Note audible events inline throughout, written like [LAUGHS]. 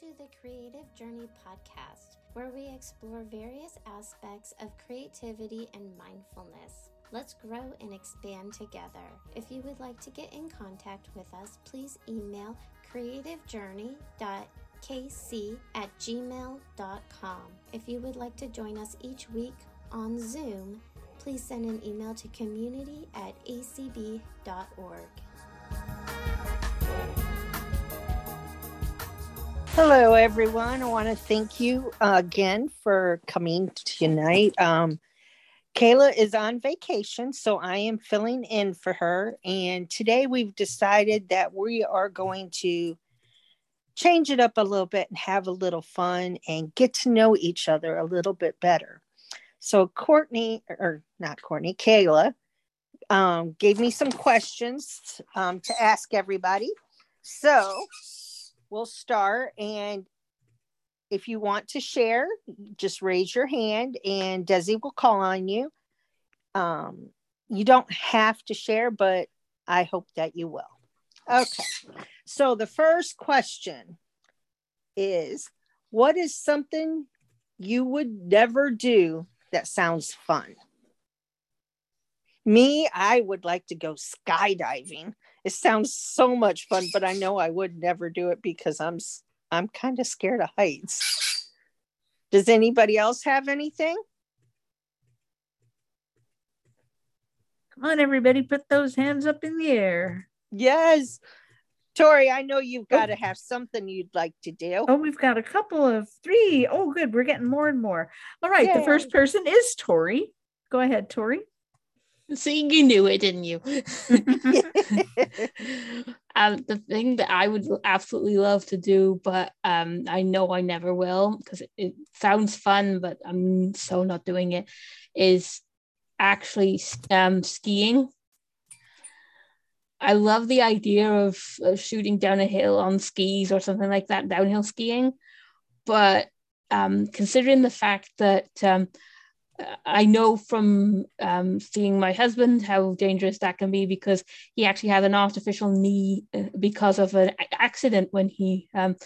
to the Creative Journey podcast, where we explore various aspects of creativity and mindfulness. Let's grow and expand together. If you would like to get in contact with us, please email creativejourney.kc at gmail.com. If you would like to join us each week on Zoom, please send an email to community at acb.org. Hello, everyone. I want to thank you uh, again for coming tonight. Um, Kaila is on vacation, so I am filling in for her. And today we've decided that we are going to change it up a little bit and have a little fun and get to know each other a little bit better. So, Courtney, or not Courtney, Kaila, um, gave me some questions um, to ask everybody. So, we'll start. And if you want to share, just raise your hand and Desi will call on you. Um, you don't have to share, but I hope that you will. Okay. So the first question is What is something you would never do that sounds fun? Me, I would like to go skydiving. It sounds so much fun, but I know I would never do it because I'm I'm kind of scared of heights. Does anybody else have anything? Come on, everybody, put those hands up in the air. Yes. Tori, I know you've got oh. to have something you'd like to do. Oh, we've got a couple of three. Oh, good. We're getting more and more. All right. Yay. The first person is Tori. Go ahead, Tori. [LAUGHS] See, you knew it, didn't you? [LAUGHS] um, the thing that I would absolutely love to do, but um, I know I never will because it, it sounds fun, but I'm so not doing it, is actually um, skiing. I love the idea of, of, shooting down a hill on skis or something like that, downhill skiing. But um, considering the fact that um, I know from um, seeing my husband how dangerous that can be because he actually had an artificial knee uh, because of an accident when he um,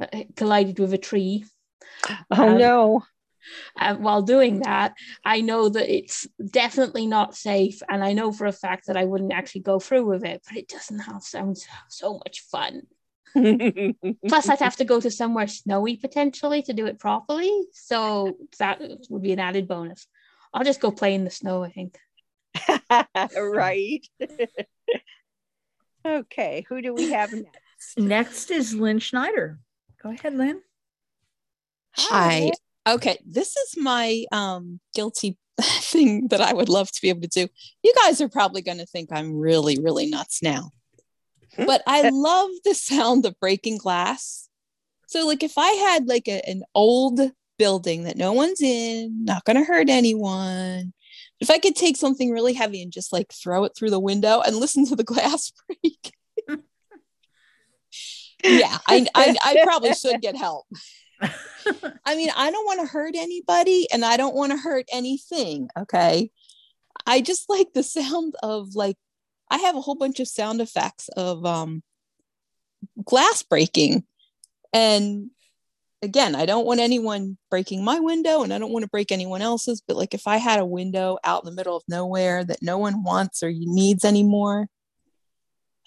uh, collided with a tree. Oh um, no. While doing that, I know that it's definitely not safe, and I know for a fact that I wouldn't actually go through with it. But it doesn't have sound so much fun. Plus, I'd have to go to somewhere snowy potentially to do it properly. So that would be an added bonus. I'll just go play in the snow, I think. [LAUGHS] right. [LAUGHS] okay, who do we have next? Next is Lynn Schneider. Go ahead, Lynn. Hi. Hi. Okay, this is my um, guilty [LAUGHS] thing that I would love to be able to do. You guys are probably going to think I'm really, really nuts now Hmm? but I eh. love the sound of breaking glass. So, like, if I had like a, an old building that no one's in, not going to hurt anyone, if I could take something really heavy and just like throw it through the window and [LAUGHS] listen to the glass [LAUGHS] break. yeah, I, I, I probably should get help. [LAUGHS] I mean, I don't want to hurt anybody and I don't want to hurt anything. Okay. I just like the sound of like I have a whole bunch of sound effects of um, glass breaking. And again, I don't want anyone breaking my window and I don't want to break anyone else's. But like if I had a window out in the middle of nowhere that no one wants or needs anymore,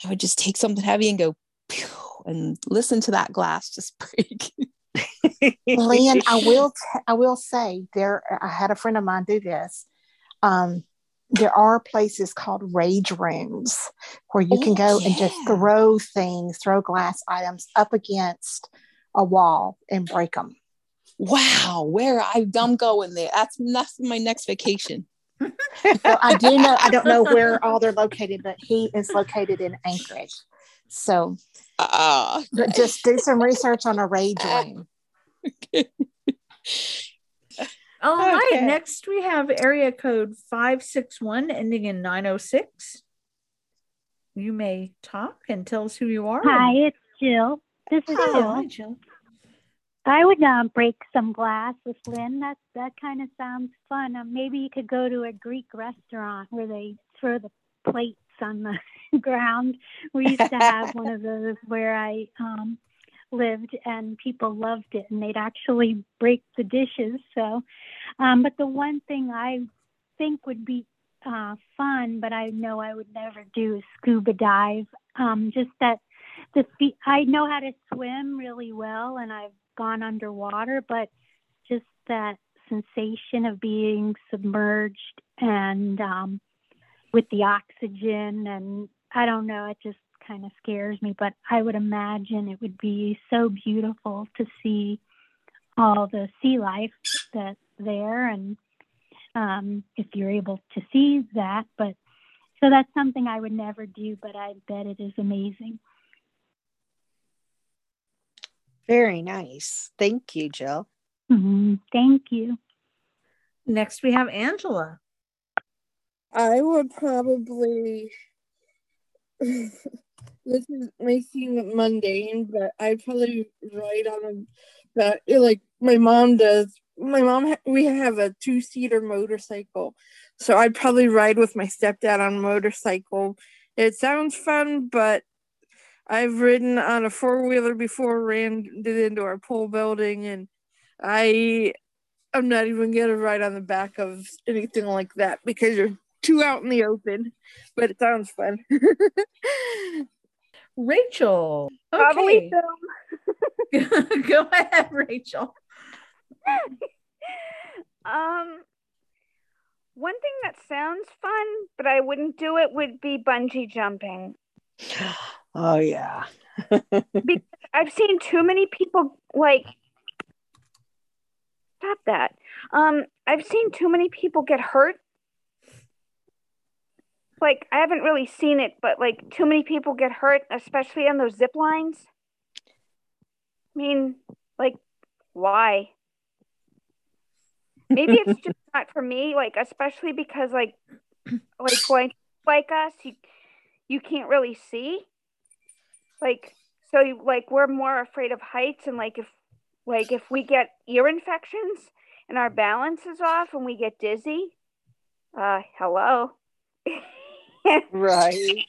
I would just take something heavy and go and listen to that glass just [LAUGHS] break. Lynn, I will t- I will say there I had a friend of mine do this. Um, there are places called rage rooms where you oh, can go yeah. and just throw things, throw glass items up against a wall and break them. Wow, where I, I'm going there. That's that's my next vacation. well, I do know. I don't know [LAUGHS] where all they're located, but he is located in Anchorage. So, uh, just do some research on a rage [LAUGHS] room. Okay. [LAUGHS] All okay. right. Next, we have area code 561 ending in 906. You may talk and tell us who you are. Hi, it's Jill. This is Jill. Hi, Jill. I would uh, break some glass with Lynn. That that kind of sounds fun. Um, maybe you could go to a Greek restaurant where they throw the plates on the [LAUGHS] ground. We used to have one of those where I um, lived and people loved it and they'd actually break the dishes. So, um, but the one thing I think would be uh, fun, but I know I would never do is scuba dive. Um, just that the feet, I know how to swim really well and I've gone underwater, but just that sensation of being submerged and um, with the oxygen and I don't know, it just kind of scares me, but I would imagine it would be so beautiful to see all the sea life that's there and um, if you're able to see that. But so that's something I would never do, but I bet it is amazing. Very nice. Thank you, Jill. Mm-hmm. Thank you. Next, we have Angela. I would probably. [LAUGHS] this is may seem mundane, but I'd probably ride on a that like my mom does. My mom, we have a two seater motorcycle, so I'd probably ride with my stepdad on a motorcycle. It sounds fun, but I've ridden on a four wheeler before, ran into our pole building, and I I'm not even gonna ride on the back of anything like that because you're too out in the open. But it sounds fun. [LAUGHS] Rachel. Probably Okay. [LAUGHS] Go ahead, Rachel. um, one thing that sounds fun, but I wouldn't do it, would be bungee jumping. [GASPS] Oh yeah. [LAUGHS] Because I've seen too many people like stop that. Um, I've seen too many people get hurt. Like I haven't really seen it, but like too many people get hurt, especially on those zip lines. I mean, like, why? Maybe it's just [LAUGHS] not for me. Like, especially because like, like like like us, you you can't really see. Like, so you, like we're more afraid of heights, and like if like if we get ear infections and our balance is off and we get dizzy, uh, hello. [LAUGHS] Right.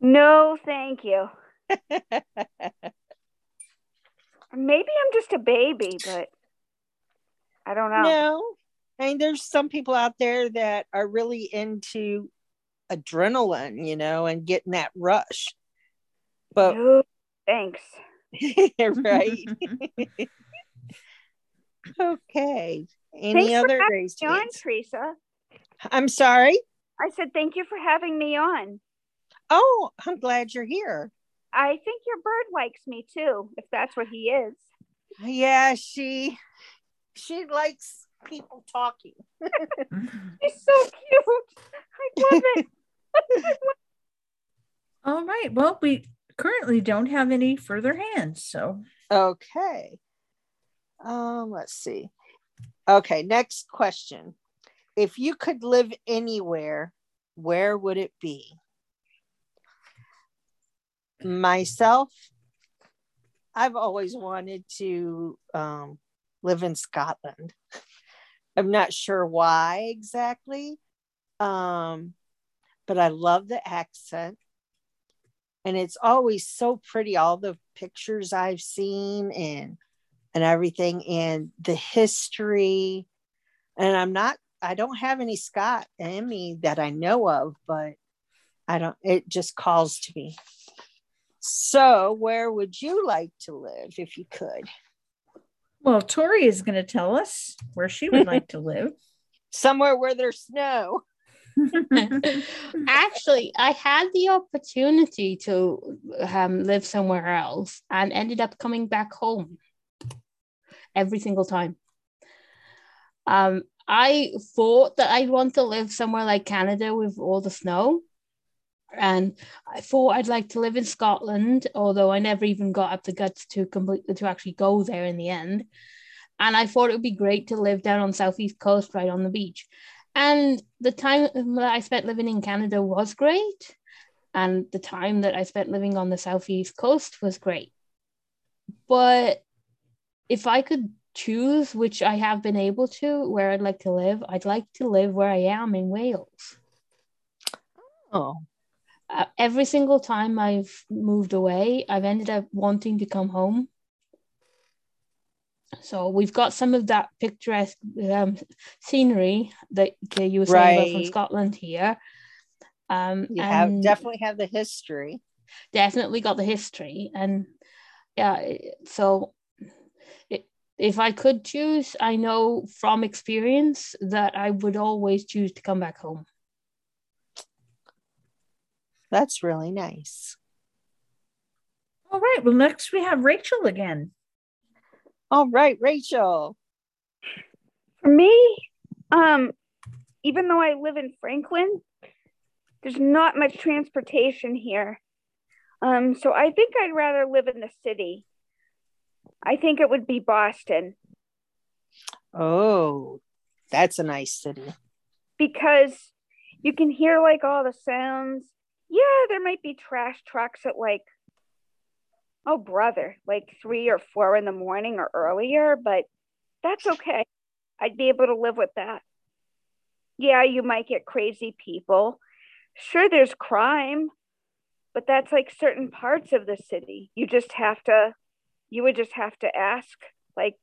No, thank you. [LAUGHS] Maybe I'm just a baby, but I don't know. No. I mean, there's some people out there that are really into adrenaline, you know, and getting that rush. But No, thanks. [LAUGHS] right. [LAUGHS] okay. Any Thanks for other having raised on? Teresa. I'm sorry. I said thank you for having me on. Oh, I'm glad you're here. I think your bird likes me too, if that's what he is. Yeah, she she likes people talking. [LAUGHS] She's so cute. I love it. [LAUGHS] All right. Well, we currently don't have any further hands. So, Okay. Um, let's see. Okay, next question. If you could live anywhere, where would it be? Myself, I've always wanted to um, live in Scotland. [LAUGHS] I'm not sure why exactly, um, but I love the accent. And it's always so pretty, all the pictures I've seen and and everything and the history. And I'm not, I don't have any Scot in me that I know of, but I don't, it just calls to me. So, where would you like to live if you could? well, Tori is going to tell us where she would like to live. [LAUGHS] Somewhere where there's snow. [LAUGHS] Actually, I had the opportunity to um, live somewhere else and ended up coming back home every single time. Um, I thought that I'd want to live somewhere like Canada with all the snow. And I thought I'd like to live in Scotland, although I never even got up the guts to completely to actually go there in the end. And I thought it would be great to live down on southeast coast, right on the beach. And the time that I spent living in Canada was great, and the time that I spent living on the southeast coast was great. But if I could choose, which I have been able to, where I'd like to live, I'd like to live where I am in Wales. Oh, uh, every single time I've moved away, I've ended up wanting to come home. So we've got some of that picturesque um, scenery that you were saying about from Scotland here. Um, You have definitely have the history. definitely got the history, and yeah, so if I could choose, I know from experience that I would always choose to come back home. That's really nice. All right. Well, next we have Rachel again. All right, Rachel. For me, um, even though I live in Franklin, there's not much transportation here. Um, so I think I'd rather live in the city. I think it would be Boston Oh, that's a nice city. because you can hear like all the sounds. Yeah, there might be trash trucks at like, oh brother, like three or four in the morning or earlier, but that's okay. I'd be able to live with that. Yeah, you might get crazy people. Sure, there's crime, but that's like certain parts of the city. You just have to, you would just have to ask, like,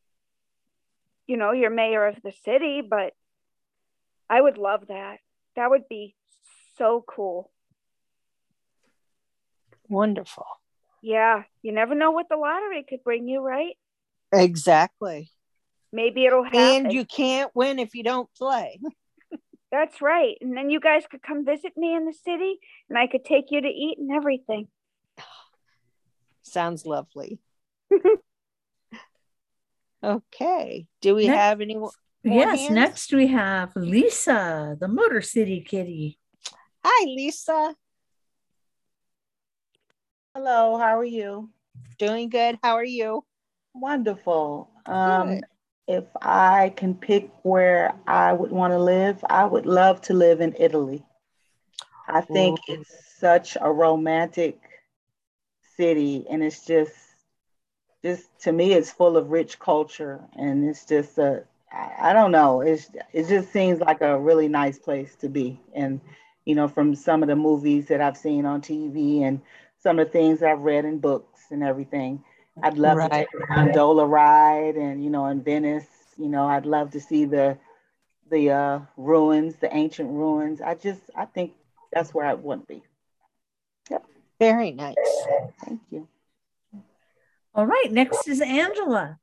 you know, your mayor of the city, but I would love that. That would be so cool. Wonderful. Yeah, you never know what the lottery could bring you, right? Exactly. Maybe it'll happen. And you can't win if you don't play. [LAUGHS] That's right. And then you guys could come visit me in the city and I could take you to eat and everything. [SIGHS] Sounds lovely. [LAUGHS] okay. Do we Next- have anyone? yes. hands? Next we have Lisa, the Motor City Kitty. Hi, Lisa. Hello, how are you? Doing good. How are you? Wonderful. Um, Good. if I can pick where I would want to live, I would love to live in Italy. I think Ooh. it's such a romantic city, and it's just, just to me, it's full of rich culture, and it's just a, I don't know, it's it just seems like a really nice place to be, and you know, from some of the movies that I've seen on TV and some of the things I've read in books and everything. I'd love to take a gondola ride and you know in Venice, you know, I'd love to see the the uh, ruins, the ancient ruins. I just I think that's where I want to be. Yep. Very nice. Thank you. All right. Next is Angela.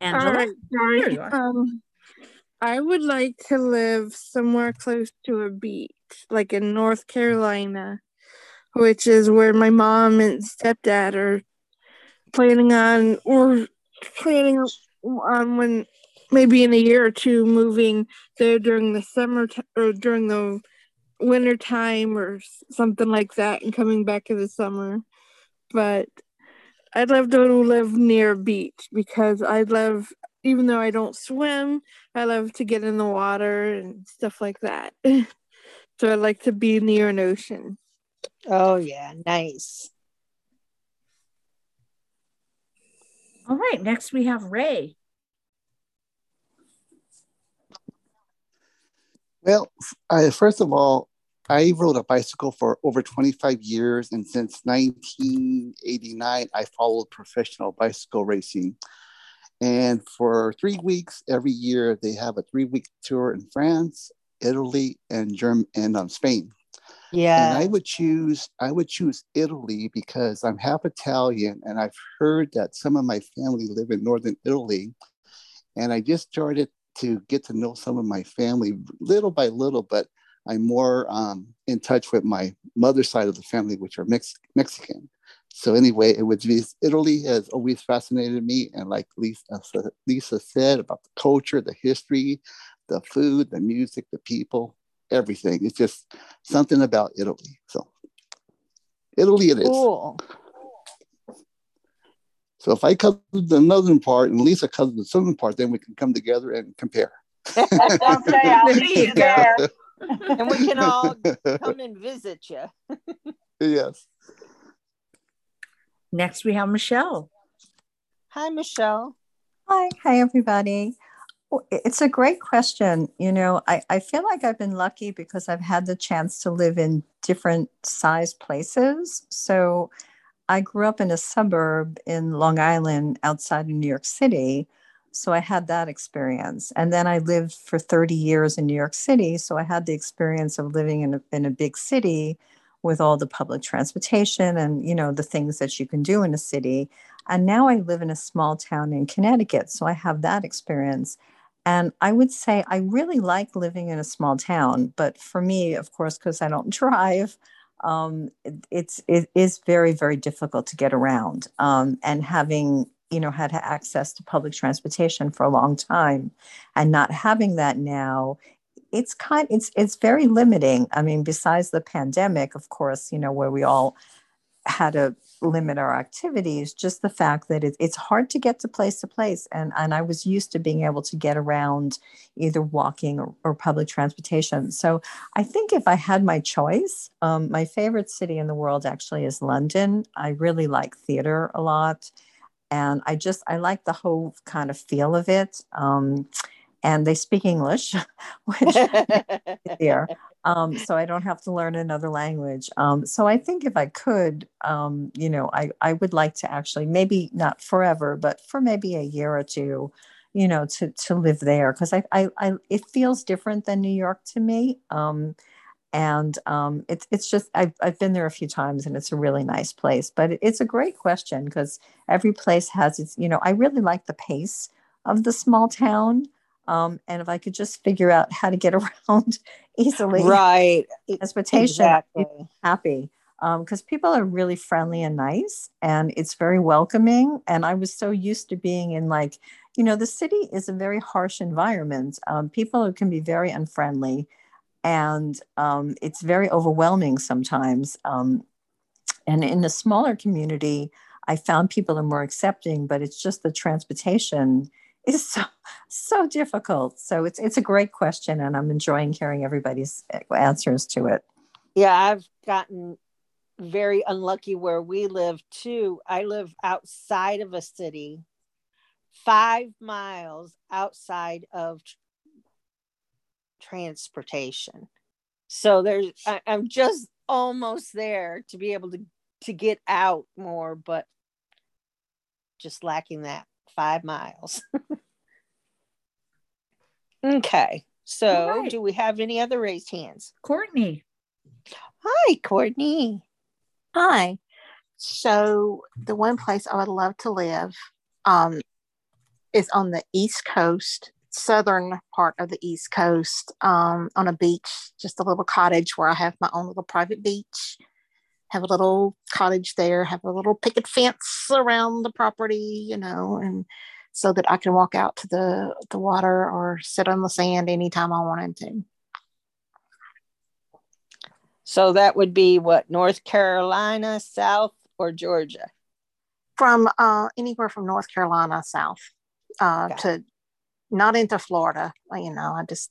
Angela. All right, sorry. Um, I would like to live somewhere close to a beach, like in North Carolina, which is where my mom and stepdad are planning on, or planning on when maybe in a year or two moving there during the summer t- or during the winter time or something like that and coming back in the summer. But I'd love to live near a beach because I love, even though I don't swim, I love to get in the water and stuff like that. [LAUGHS] so I'd like to be near an ocean. Oh, yeah. Nice. All right. Next we have Ray. Well, I, first of all, I rode a bicycle for over 25 years, and since 1989, I followed professional bicycle racing. And for three weeks every year, they have a three-week tour in France, Italy, and Germ and um, Spain. Yeah. And I would choose I would choose Italy because I'm half Italian, and I've heard that some of my family live in northern Italy, and I just started to get to know some of my family little by little, but I'm more um, in touch with my mother's side of the family, which are Mex- Mexican. So anyway, it would be Italy has always fascinated me, and like Lisa, Lisa said about the culture, the history, the food, the music, the people, everything. It's just something about Italy. So Italy it is. Cool. So if I cover the northern part and Lisa covers the southern part, then we can come together and compare. [LAUGHS] Okay, I'll There [LAUGHS] see you you there. [LAUGHS] And we can all come and visit you. yes. Next we have Michelle. Hi, Michelle. Hi, hi everybody. It's a great question. You know, I, I feel like I've been lucky because I've had the chance to live in different size places. So I grew up in a suburb in Long Island outside of New York City. So I had that experience. And then I lived for 30 years in New York City. So I had the experience of living in a, in a big city with all the public transportation and, you know, the things that you can do in a city. And now I live in a small town in Connecticut. So I have that experience. And I would say I really like living in a small town, but for me, of course, because I don't [LAUGHS] drive, um, it, it's it is very very difficult to get around. Um, and having you know had access to public transportation for a long time, and not having that now, it's kind it's it's very limiting. I mean, besides the pandemic, of course, you know where we all had to limit our activities just the fact that it, it's hard to get to place to place. And and i was used to being able to get around either walking or, or public transportation. So i think if i had my choice um, my favorite city in the world actually is london. I really like theater a lot. And i just i like the whole kind of feel of it. Um, and they speak english [LAUGHS] which [LAUGHS] there um, so I don't have to learn another language. Um, so I think if I could, um, you know, I, I would like to actually maybe not forever, but for maybe a year or two, you know, to to live there because I, I, I it feels different than New York to me. Um, and um, it's it's just I've I've been there a few times and it's a really nice place. But it's a great question because every place has its you know I really like the pace of the small town. Um, and if I could just figure out how to get [LAUGHS] around easily, right, transportation, exactly. happy because um, people are really friendly and nice, and it's very welcoming. And I was so used to being in like, you know, the city is a very harsh environment. Um, people can be very unfriendly, and um, it's very overwhelming sometimes. Um, and in a smaller community, I found people are more accepting, but it's just the transportation is so so difficult. So it's it's a great question, and I'm enjoying hearing everybody's uh, answers to it. Yeah, I've gotten very unlucky where we live too. I live outside of a city, five miles outside of tr- transportation. So there's I, I'm just almost there to be able to to get out more, but just lacking that five miles. [LAUGHS] okay. So, right. do we have any other raised hands? Courtney. Hi, Courtney. Hi. So, the one place I would love to live um, is on the East Coast, southern part of the East Coast, um, on a beach, just a little cottage where I have my own little private beach have a little cottage there, have a little picket fence around the property, you know, and so that I can walk out to the, the water or sit on the sand anytime I wanted to. So that would be what, North Carolina, South, or Georgia? From uh, anywhere from North Carolina south uh, to not into Florida. You know, I just,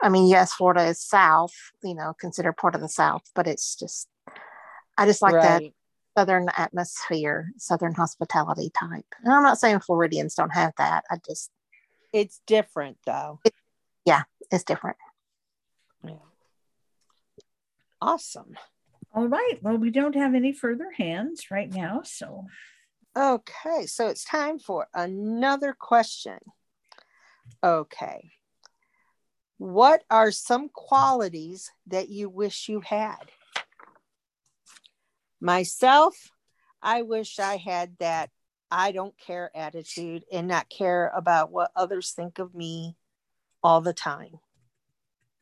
I mean, yes, Florida is south, you know, considered part of the south, but it's just I just like right. that southern atmosphere, southern hospitality type. And I'm not saying Floridians don't have that. I just it's different though. It, yeah, it's different. Yeah. Awesome. All right. Well, we don't have any further hands right now, so Okay, so it's time for another question. Okay. What are some qualities that you wish you had? Myself, I wish I had that I don't care attitude and not care about what others think of me all the time.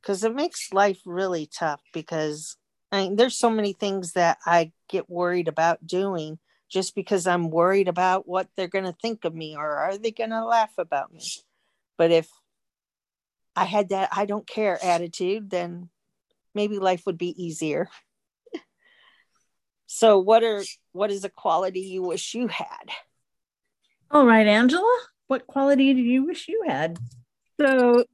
Because it makes life really tough because I mean, there's so many things that I get worried about doing just because I'm worried about what they're going to think of me or are they going to laugh about me. But if I had that I don't care attitude, then maybe life would be easier. So what are what is a quality you wish you had? All right, Angela, what quality do you wish you had? So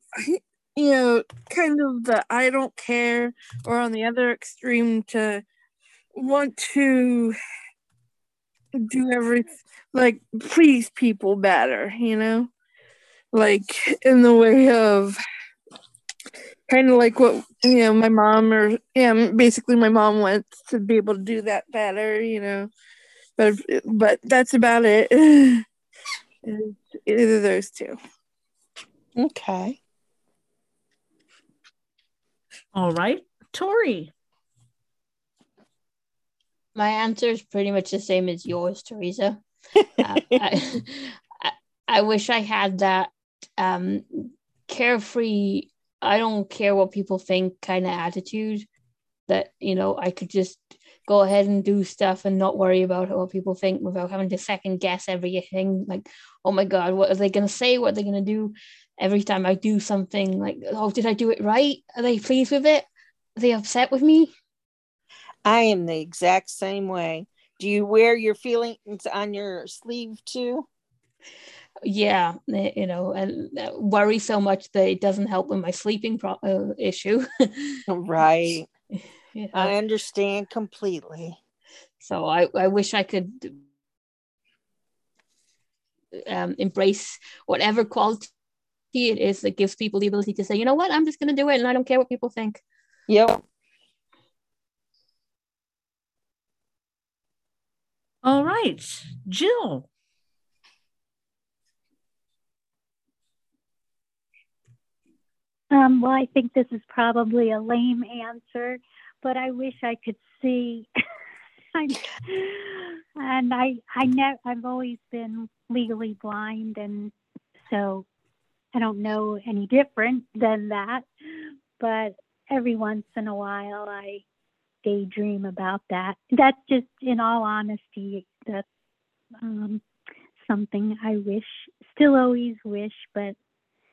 you know, kind of the I don't care, or on the other extreme to want to do everything like please people better, you know? like in the way of kind of like what you know my mom or yeah basically my mom wants to be able to do that better you know. But but that's about it. [LAUGHS] Either those two. Okay. All right tori. My answer is pretty much the same as yours teresa. [LAUGHS] Uh, I, I, I wish i had that um carefree I don't care what people think kind of attitude that, you know, I could just go ahead and do stuff and not worry about what people think without having to second guess everything. Like, oh my God, what are they going to say? What are they going to do? Every time I do something, like, oh, did I do it right? Are they pleased with it? Are they upset with me? I am the exact same way. Do you wear your feelings on your sleeve too? Yeah you know and uh, worry so much that it doesn't help with my sleeping pro- uh, issue. [LAUGHS] Right. Yeah. i understand completely. So i i wish i could um, embrace whatever quality it is that gives people the ability to say you know what? I'm just going to do it and i don't care what people think. Yep. All right. Jill Um, well, I think this is probably a lame answer, but I wish I could see. [LAUGHS] and I, I never, I've always been legally blind, and so I don't know any different than that. But every once in a while, I daydream about that. That's just, in all honesty, that's um, something I wish, still always wish, but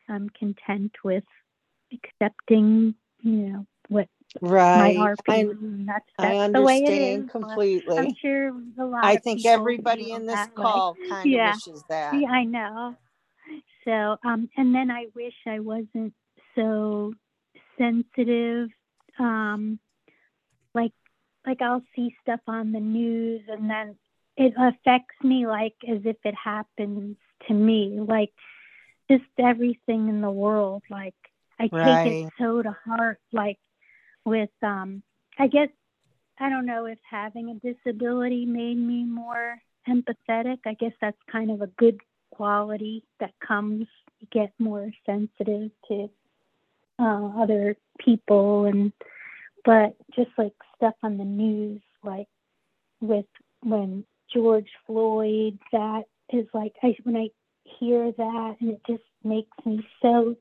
I'm content with accepting, you know, what right. my RP. I, that's, that's I the way it understand completely. I'm sure a lot. I think everybody in this call kind of wishes that. Yeah, I know. So, um, and then I wish I wasn't so sensitive. Um, like, like I'll see stuff on the news, and then it affects me like as if it happens to me. Like, just everything in the world. Like, I right. take it so to heart, like with um I guess I don't know if having a disability made me more empathetic. I guess that's kind of a good quality that comes you get more sensitive to uh, other people and but just like stuff on the news like with when George Floyd that is like I when I hear that and it just makes me so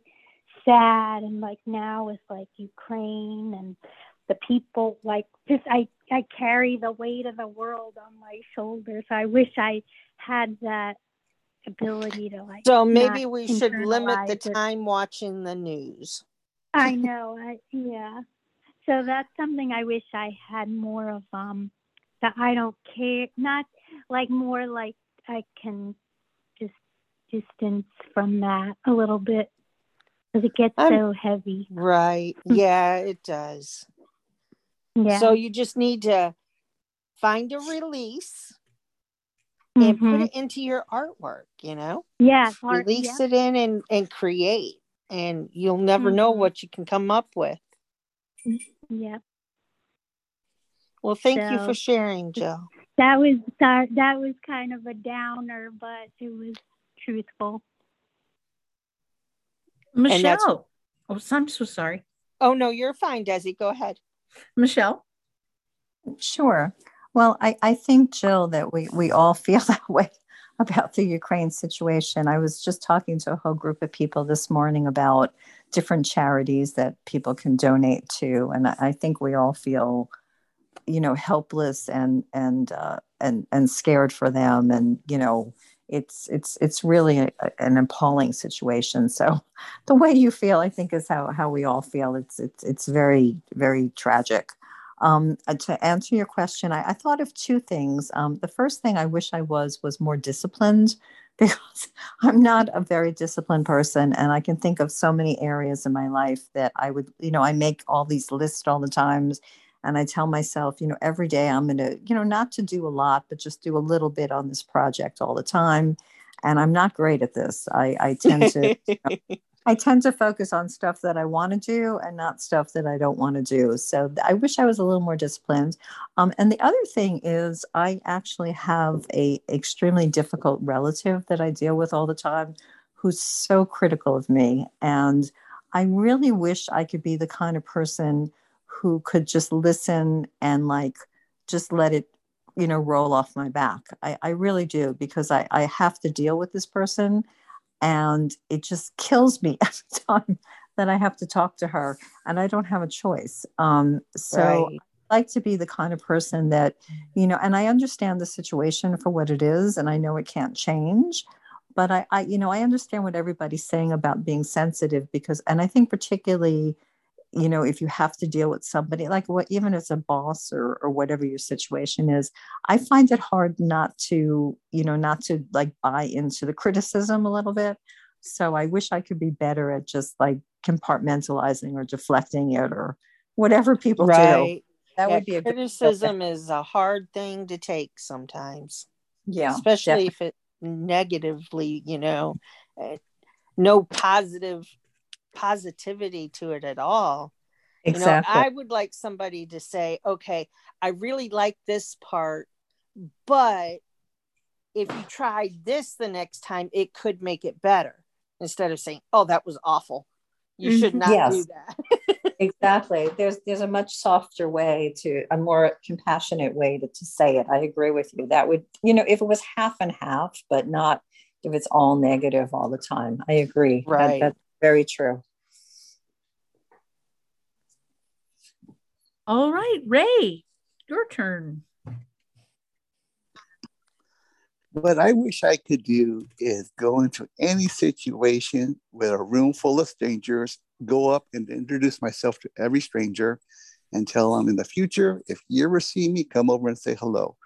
sad and like now with like Ukraine and the people like just I I carry the weight of the world on my shoulders. I wish I had that ability to like So maybe we should limit the it. time watching the news. I know. I yeah. So that's something I wish I had more of um that I don't care not like more like I can just distance from that a little bit because it gets I'm, so heavy. Right. Yeah, it does. Yeah. So you just need to find a release and mm-hmm. put it into your artwork, you know? Yeah. Art, release yeah. it in and, and create. And you'll never mm-hmm. know what you can come up with. Yeah. Well, thank so, you for sharing, Jill. That was that, that was kind of a downer, but it was truthful. Michelle. Oh, I'm so sorry. Oh no, you're fine, Desi. Go ahead. Michelle. Sure. Well, I, I think, Jill, that we, we all [LAUGHS] feel that way about the Ukraine situation. I was just talking to a whole group of people this morning about different charities that people can donate to. And I, I think we all feel, you know, helpless and and uh, and and scared for them. And, you know, it's it's it's really a, an appalling situation. So [LAUGHS] the way you feel i think is how how we all feel. It's it's it's very very tragic. Um, uh, to answer your question I, I, thought of two things. Um, the first thing i wish i was was more disciplined [LAUGHS] because i'm not a very disciplined person and i can think of so many areas in my life that i would you know i make all these lists all the times and i tell myself you know every day i'm going to you know not to do a lot but just do a little bit on this project all the time and I'm not great at this. I, I tend to you know, [LAUGHS] I tend to focus on stuff that I want to do and not stuff that I don't want to do. So I wish I was a little more disciplined. Um, and the other thing is, I actually have a extremely difficult relative that I deal with all the time, who's so critical of me, and I really wish I could be the kind of person who could just listen and like just let it you know roll off my back i, I really do because I, I have to deal with this person and it just kills me [LAUGHS] every time that i have to talk to her and i don't have a choice um, so right. I like to be the kind of person that you know and i understand the situation for what it is and i know it can't change but I, I you know i understand what everybody's saying about being sensitive because and i think particularly you know if you have to deal with somebody like what even as a boss or or whatever your situation is i find it hard not to you know not to like buy into the criticism a little bit so i wish i could be better at just like compartmentalizing or deflecting it or whatever people right. do that yeah, would be a criticism is a hard thing to take sometimes yeah especially definitely. if it negatively you know eh, no positive positivity to it at all. Exactly. You know, I would like somebody to say, okay, I really like this part, but if you try this the next time, it could make it better instead of saying, oh, that was awful. You mm-hmm. should not yes. do that. [LAUGHS] exactly. There's there's a much softer way to a more compassionate way to, to say it. I agree with you. That would, you know, if it was half and half, but not if it's all negative all the time. I agree. Right. That, very true. All right, Ray, your turn. What I wish I could do is go into any situation with a room full of strangers, go up and introduce myself to every stranger and tell them in the future, if you ever see me, come over and say hello.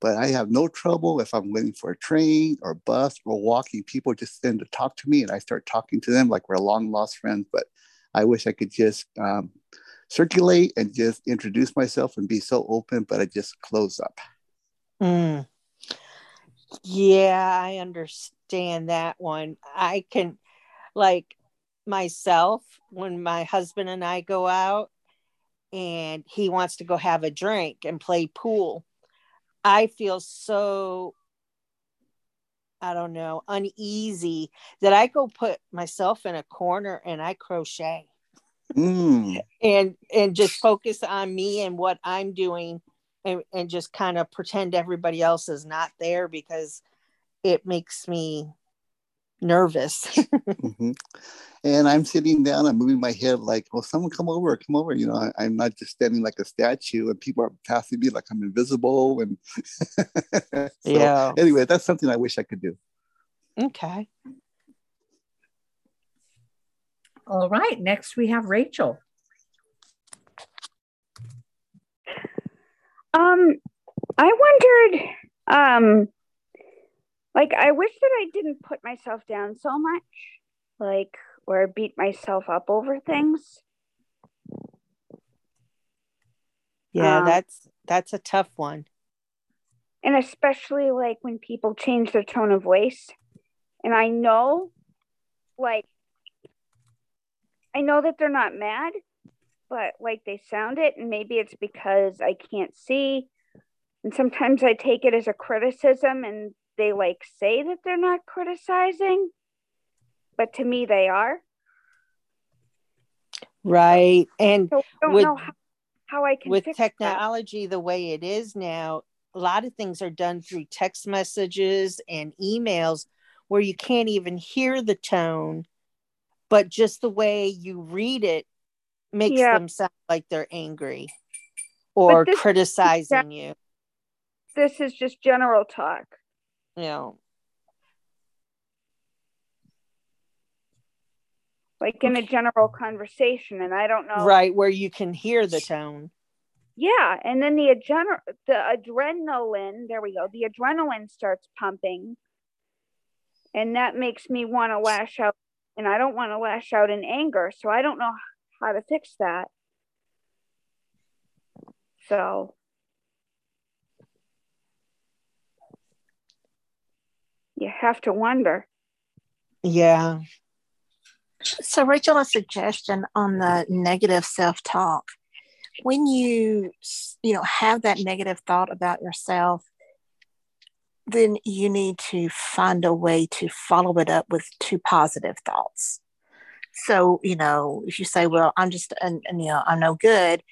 But I have no trouble if I'm waiting for a train or bus or walking. People just tend to talk to me and I start talking to them like we're long lost friends. But I wish I could just um, circulate and just introduce myself and be so open, but I just close up. Mm. Yeah, I understand that one. I can, like myself, when my husband and I go out and he wants to go have a drink and play pool, I feel so I don't know, uneasy that I go put myself in a corner and I crochet mm. and and just focus on me and what i'm doing and, and just kind of pretend everybody else is not there because it makes me nervous [LAUGHS] mm-hmm. and i'm sitting down i'm moving my head like well someone come over come over you know I, am not just standing like a statue and people are passing me like i'm invisible and [LAUGHS] so, yeah anyway that's something i wish i could do okay all right, next we have Rachel. Um, I wondered, um, like, I wish that I didn't put myself down so much, like, or beat myself up over things. Yeah, um, that's that's a tough one. And especially like when people change their tone of voice. And I know like I know that they're not mad, but like they sound it, and maybe it's because I can't see. And sometimes I take it as a criticism, and they like say that they're not criticizing, but to me they are. Right. And so I don't with, know how, how I can with technology that. the way it is now, a lot of things are done through text messages and emails where you can't even hear the tone but just the way you read it makes yeah. them sound like they're angry or criticizing you. This is just general talk. Know. Like in a general conversation, and I don't know. Right, where you can hear the tone. Yeah, and then the adren- the adrenaline, there we go. The adrenaline starts pumping. And that makes me want to lash out and I don't want to lash out in anger. So I don't know how to fix that. So you have to wonder. Yeah. So, Rachel, a suggestion on the negative self talk. When you, you know, have that negative thought about yourself, then you need to find a way to follow it up with two positive thoughts. So, you know, if you say, well, I'm just, and, and you know, I'm no good,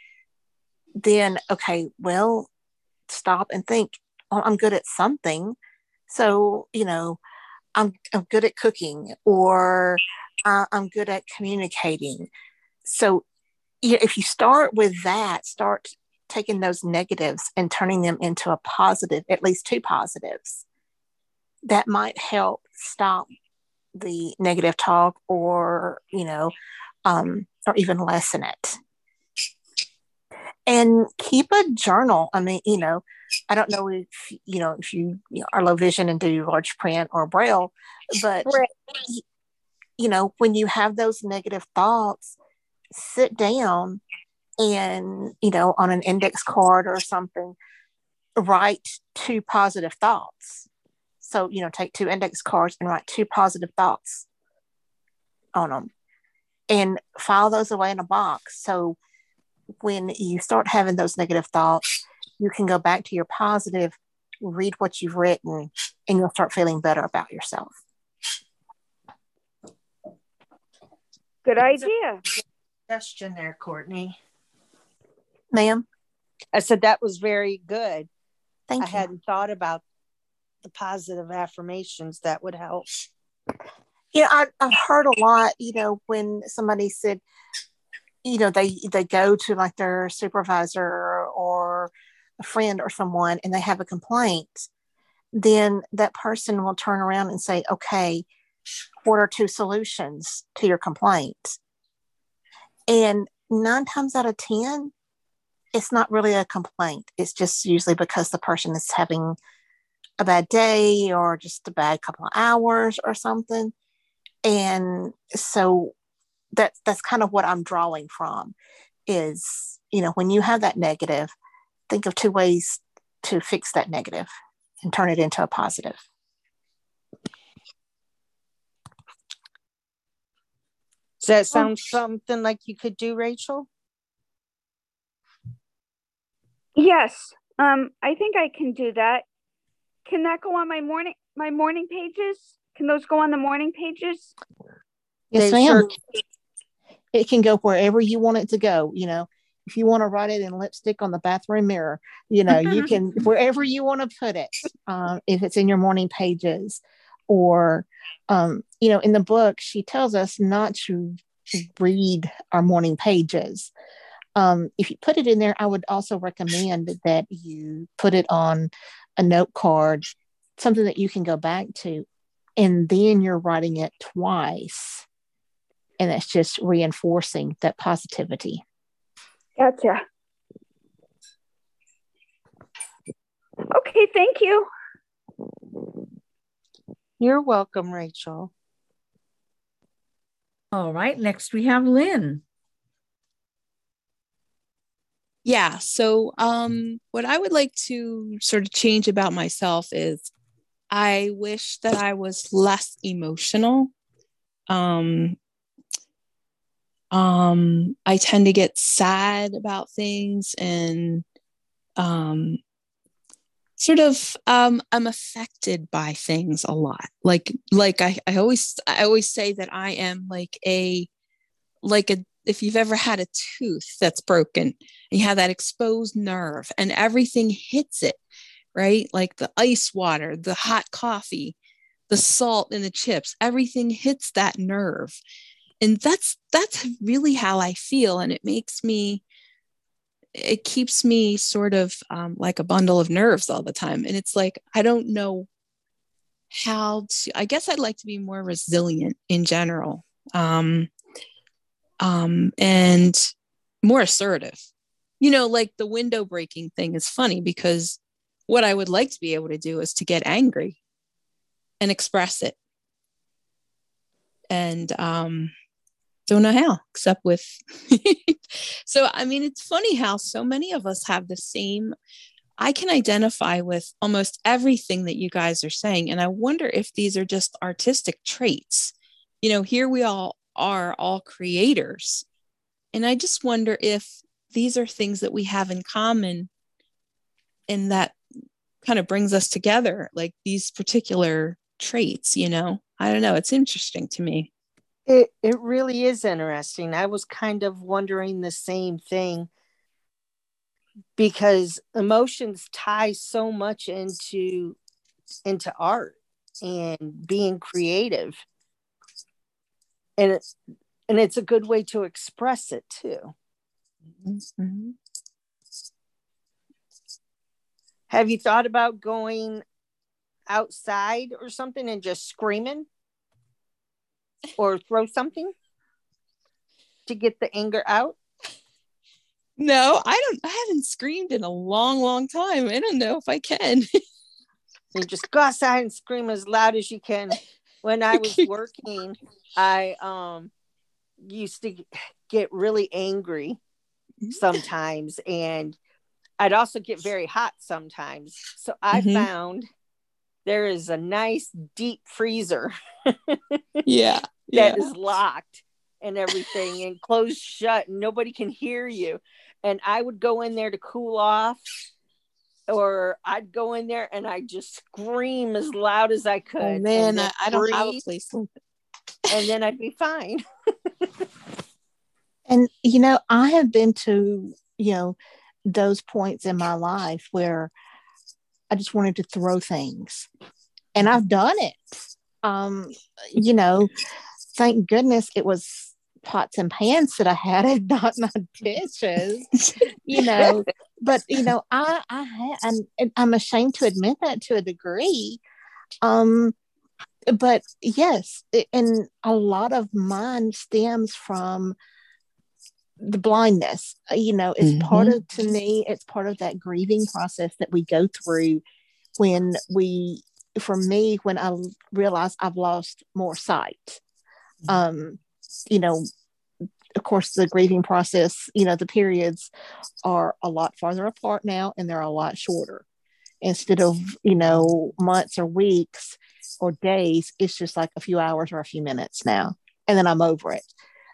then, okay, well, stop and think, oh, I'm good at something. So, you know, I'm, I'm good at cooking or uh, I'm good at communicating. So, you know, if you start with that, start taking those negatives and turning them into a positive, at least two positives, that might help stop the negative talk or, you know, um, or even lessen it. And keep a journal. I mean, you know, I don't know if, you know, if you, you know, are low vision and do large print or braille, but, you know, when you have those negative thoughts, sit down and you know on an index card or something write two positive thoughts. So you know take two index cards and write two positive thoughts on them and file those away in a box. So when you start having those negative thoughts you can go back to your positive read what you've written and you'll start feeling better about yourself good idea question there courtney ma'am. I said that was very good. Thank I you. hadn't thought about the positive affirmations that would help. Yeah, I, I've heard a lot. You know, when somebody said, you know, they they go to like their supervisor or a friend or someone, and they have a complaint, then that person will turn around and say, "Okay, what are two solutions to your complaint?" And nine times out of ten, it's not really a complaint. It's just usually because the person is having a bad day or just a bad couple of hours or something. And so that's that's kind of what I'm drawing from is, you know, when you have that negative, think of two ways to fix that negative and turn it into a positive. Does that sound something like you could do, Rachel? Yes, um, I think I can do that. Can that go on my morning my morning pages? Can those go on the morning pages? Yes, ma'am. Sure. It can go wherever you want it to go. You know, if you want to write it in lipstick on the bathroom mirror, you know, you can [LAUGHS] wherever you want to put it. Um, if it's in your morning pages, or um, you know, in the book, she tells us not to read our morning pages um, if you put it in there, I would also recommend that you put it on a note card, something that you can go back to, and then you're writing it twice. And that's just reinforcing that positivity. Gotcha. Okay, thank you. You're welcome, Rachel. All right, next we have Lynn. Yeah. So, um, what I would like to sort of change about myself is I wish that I was less emotional. Um, um, I tend to get sad about things and um, sort of um, I'm affected by things a lot. Like like I, I always I always say that I am like a like a if you've ever had a tooth that's broken and you have that exposed nerve and everything hits it, right? Like the ice water, the hot coffee, the salt in the chips, everything hits that nerve. And that's that's really how I feel. And it makes me it keeps me sort of um, like a bundle of nerves all the time. And it's like, I don't know how to, I guess I'd like to be more resilient in general. Um, um, and more assertive. You know, like the window breaking thing is funny because what I would like to be able to do is to get angry and express it. And um, don't know how, except with. [LAUGHS] so, I mean, it's funny how so many of us have the same I can identify with almost everything that you guys are saying. And I wonder if these are just artistic traits. You know, here we all are, all creators. And I just wonder if these are things that we have in common and that kind of brings us together, like these particular traits, you know? I don't know. It's interesting to me. It, it really is interesting. I was kind of wondering the same thing because emotions tie so much into into art and being creative and it, and it's a good way to express it too mm-hmm. have you thought about going outside or something and just screaming or throw something to get the anger out no, I don't. I haven't screamed in a long, long time. I don't know if I can. [LAUGHS] you just go outside and scream as loud as you can. When I was [LAUGHS] working, I um used to get really angry sometimes, and I'd also get very hot sometimes. So I mm-hmm. found there is a nice deep freezer. [LAUGHS] yeah, that yeah. is locked and everything and closed shut and nobody can hear you and I would go in there to cool off or I'd go in there and I just scream as loud as I oh, could. Oh man, I, I, don't have a place. and then I'd be fine. [LAUGHS] and you know, I have been to, you know, those points in my life where I just wanted to throw things. And I've done it. Um, you know, thank goodness it was pots and pans that I had and [LAUGHS] not my dishes, you know. But you know, I I had, and I'm ashamed to admit that to a degree. Um, but yes, and a lot of mine stems from the blindness. You know, it's mm-hmm. part of to me, it's part of that grieving process that we go through when we for me when i realize i've lost more sight um you know, of course, the grieving process, you know, the periods are a lot farther apart now and they're a lot shorter. Instead of, you know, months or weeks or days, it's just like a few hours or a few minutes now. And then I'm over it.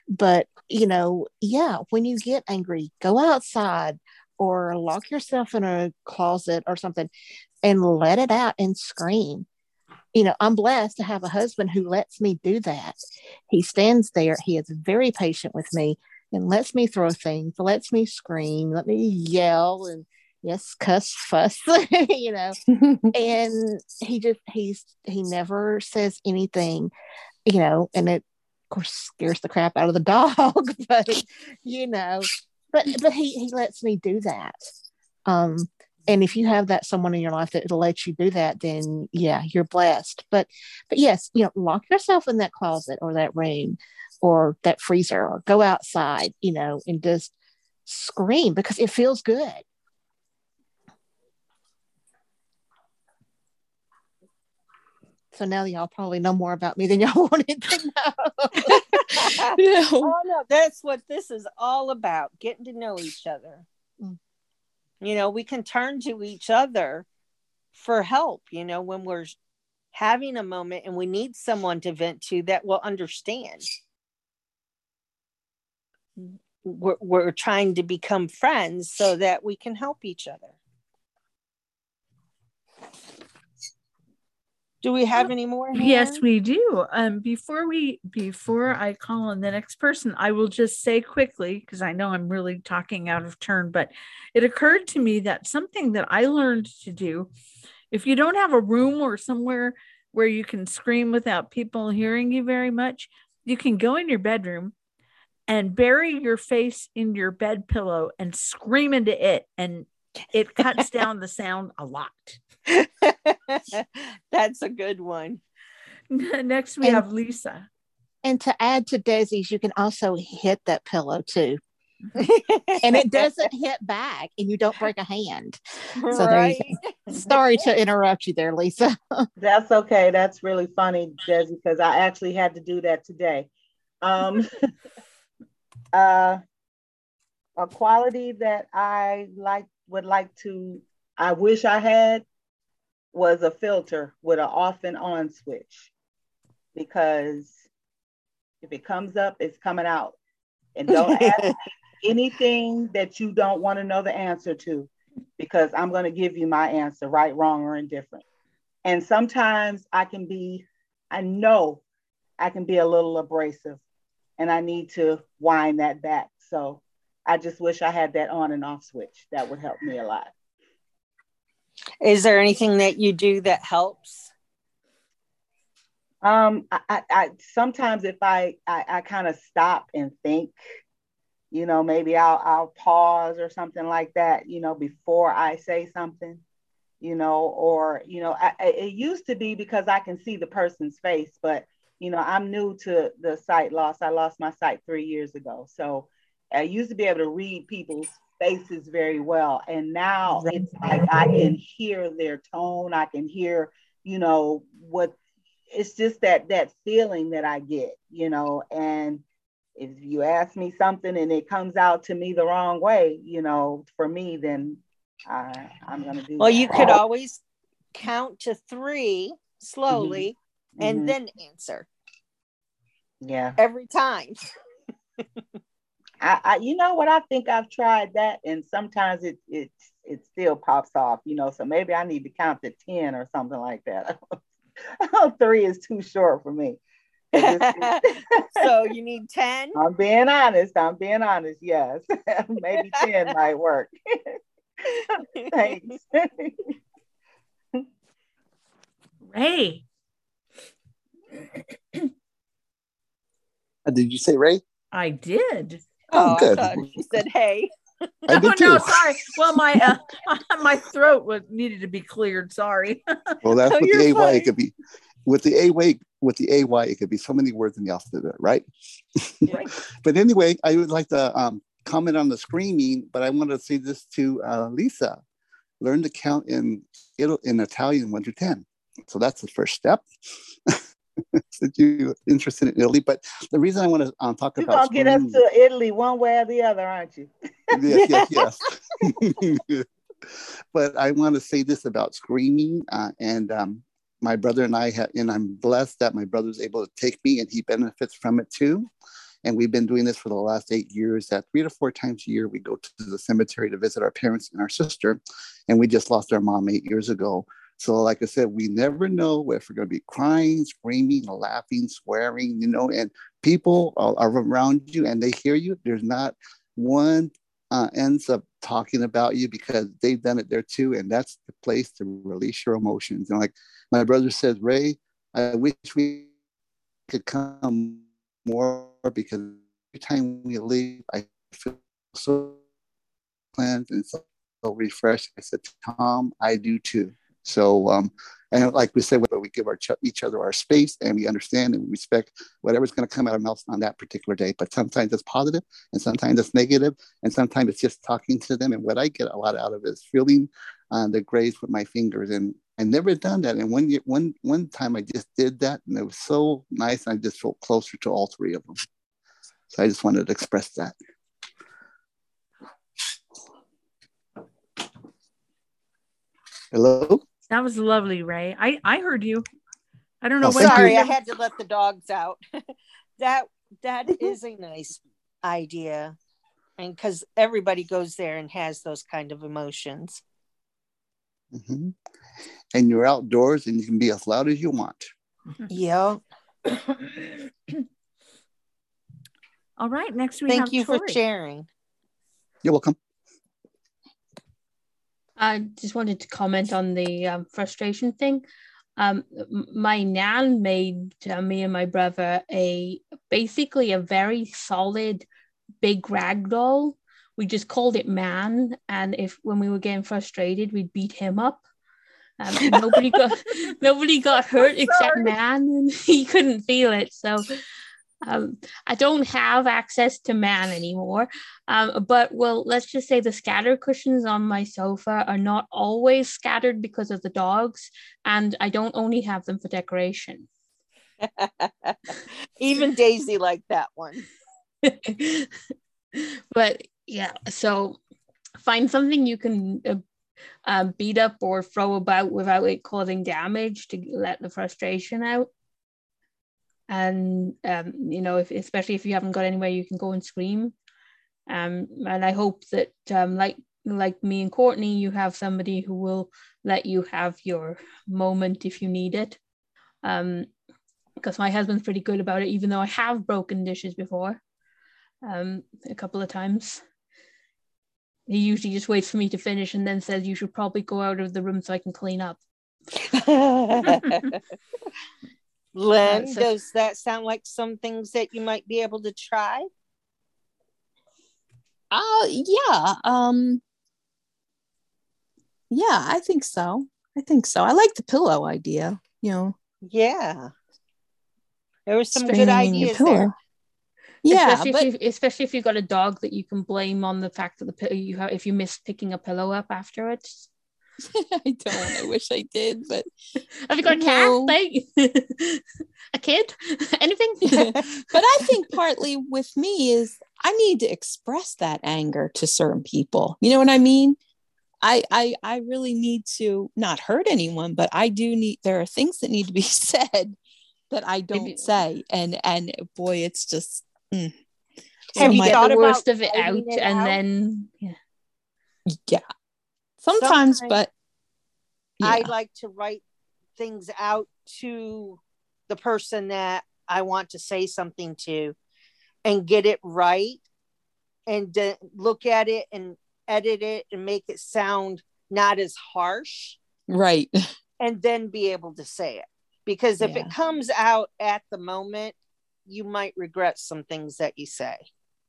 But, you know, yeah, when you get angry, go outside or lock yourself in a closet or something and let it out and scream you know, I'm blessed to have a husband who lets me do that. He stands there, he is very patient with me and lets me throw things, lets me scream, let me yell and yes, cuss, fuss, [LAUGHS] you know. [LAUGHS] and he just he's he never says anything, you know, and it course scares the crap out of the dog, [LAUGHS] but you know, but but he he lets me do that. Um and if you have that someone in your life that lets you do that then yeah you're blessed but but yes you know lock yourself in that closet or that room or that freezer or go outside you know and just scream because it feels good so now y'all probably know more about me than y'all [LAUGHS] wanted to know. No. [LAUGHS] [LAUGHS] oh no that's what this is all about getting to know each other. Mm. You know we can turn to each other for help you know when we're having a moment and we need someone to vent to that will understand. We're, we're trying to become friends so that we can help each other do we have any more yes we do. Um before we before i call on the next person i will just say quickly because i know i'm really talking out of turn but it occurred to me that something that i learned to do if you don't have a room or somewhere where you can scream without people hearing you very much you can go in your bedroom and bury your face in your bed pillow and scream into it and it cuts [LAUGHS] down the sound a lot [LAUGHS] That's a good one. Next, we and, have Lisa. And to add to Desi's, you can also hit that pillow too. [LAUGHS] and it doesn't hit back and you don't break a hand. So right? [LAUGHS] Sorry to interrupt you there, Lisa. That's okay. That's really funny, Desi, because I actually had to do that today. Um, uh, a quality that I like would like to I wish I had was a filter with an off and on switch because if it comes up, it's coming out. And don't [LAUGHS] ask anything that you don't want to know the answer to because I'm going to give you my answer, right, wrong, or indifferent. And sometimes I can be, I know I can be a little abrasive and I need to wind that back. So I just wish I had that on and off switch. That would help me a lot. Is there anything that you do that helps? Um, I, I, sometimes if I, I, I kind of stop and think, you know, maybe I'll, I'll pause or something like that, you know, before I say something, you know, or, you know, I, it used to be because I can see the person's face, but, you know, I'm new to the sight loss. I lost my sight three years ago. So I used to be able to read people's faces very well. And now it's like I can hear their tone. I can hear, you know, what it's just that that feeling that I get, you know, and if you ask me something and it comes out to me the wrong way, you know, for me, then I, I'm gonna do Well, that. you could always count to three slowly and Mhm. then answer yeah. every time. [LAUGHS] I, I you know what I think I've tried that and sometimes it it it still pops off, you know. So maybe I need to count to 10 or something like that. [LAUGHS] Three is too short for me. [LAUGHS] so you need 10? [LAUGHS] I'm being honest. I'm being honest. Yes. maybe 10 might work. Thanks. Ray. Uh, Did you say Ray? I did. Oh, I good. thought you said hey. [LAUGHS] I [LAUGHS] Oh did no, sorry. Well, my uh, [LAUGHS] my throat was needed to be cleared. Sorry. Well, that's Oh, what the AY fine. it could be. With the AY, with the AY, it could be so many words in the alphabet, right? Right. But anyway, I would like to um, comment on the screaming, but I want to say this to uh, Lisa. Learn to count in in Italian one to ten. So that's the first step. [LAUGHS] Since you're interested in Italy, but the reason I want to um, talk You're about gonna get us to Italy one way or the other, aren't you? [LAUGHS] yes, yes, yes. [LAUGHS] but I want to say this about screaming, uh, and um, my brother and I, ha- and I'm blessed that my brother's able to take me, and he benefits from it too. And we've been doing this for the last eight years. That three to four times a year, we go to the cemetery to visit our parents and our sister, and we just lost our mom eight years ago. So, like I said, we never know if we're going to be crying, screaming, laughing, swearing, you know, and people are, are around you and they hear you. There's not one uh, ends up talking about you because they've done it there too. And that's the place to release your emotions. And like my brother says, Ray, I wish we could come more because every time we leave, I feel so cleansed and so, so refreshed. I said, Tom, I do too. So, um, and like we said, we give our ch- each other our space and we understand and we respect whatever's going to come out of our mouths on that particular day. But sometimes it's positive and sometimes it's negative, and sometimes it's just talking to them. And what I get a lot out of is feeling uh, the graves with my fingers. And I never done that. And one year, one one time, I just did that, and it was so nice. I just felt closer to all three of them. So I just wanted to express that. Hello. That was lovely, Ray. I I heard you. I don't know Oh, what. Sorry, you- I had to let the dogs out. [LAUGHS] that that [LAUGHS] is a nice idea. And because everybody goes there and has those kind of emotions. hmm And you're outdoors, and you can be as loud as you want. Yeah. [COUGHS] All right. Next we Thank have you for sharing. You're welcome. I just wanted to comment on the um, frustration thing. Um, my nan made uh, me and my brother a basically a very solid big rag doll. We just called it Man, and if when we were getting frustrated, we'd beat him up. Um, nobody got [LAUGHS] nobody got hurt except. Man, and [LAUGHS] he couldn't feel it. So um, I don't have access to Man anymore. Um, but well, let's just say the scatter cushions on my sofa are not always scattered because of the dogs, and I don't only have them for decoration. [LAUGHS] Even Daisy liked that one. [LAUGHS] but yeah, so find something you can uh, um, beat up or throw about without it causing damage to let the frustration out. And um, you know, if especially if you haven't got anywhere you can go and scream. Um, and I hope that um, like like me and Courtney, you have somebody who will let you have your moment if you need it. Um, because my husband's pretty good about it, even though I have broken dishes before, um, a couple of times. He usually just waits for me to finish and then says, You should probably go out of the room so I can clean up. [LAUGHS] [LAUGHS] [LAUGHS] Len, Uh, so- does that sound like some things that you might be able to try? Uh yeah. Um yeah, I think so. I think so. I like the pillow idea, you know. Yeah. There was some good ideas pillow. there. Yeah, especially but if you, especially if you've got a dog that you can blame on the fact that the pillow you have if you miss picking a pillow up afterwards. [LAUGHS] I don't. I wish I did, but [LAUGHS] Have you got a No. cat? Like [LAUGHS] a kid? Anything? but I think partly with me is I need to express that anger to certain people. You know what I mean? I I I really need to not hurt anyone, but I do need there are things that need to be said that I don't say. And and boy, it's just mm. Have So you my- get the worst of it out it and out? then yeah. yeah. Sometimes, Sometimes but I like to write things out to the person that I want to say something to and get it right and then look at it and edit it and make it sound not as harsh right. [LAUGHS] and then be able to say it. Because if Yeah. it comes out at the moment, you might regret some things that you say.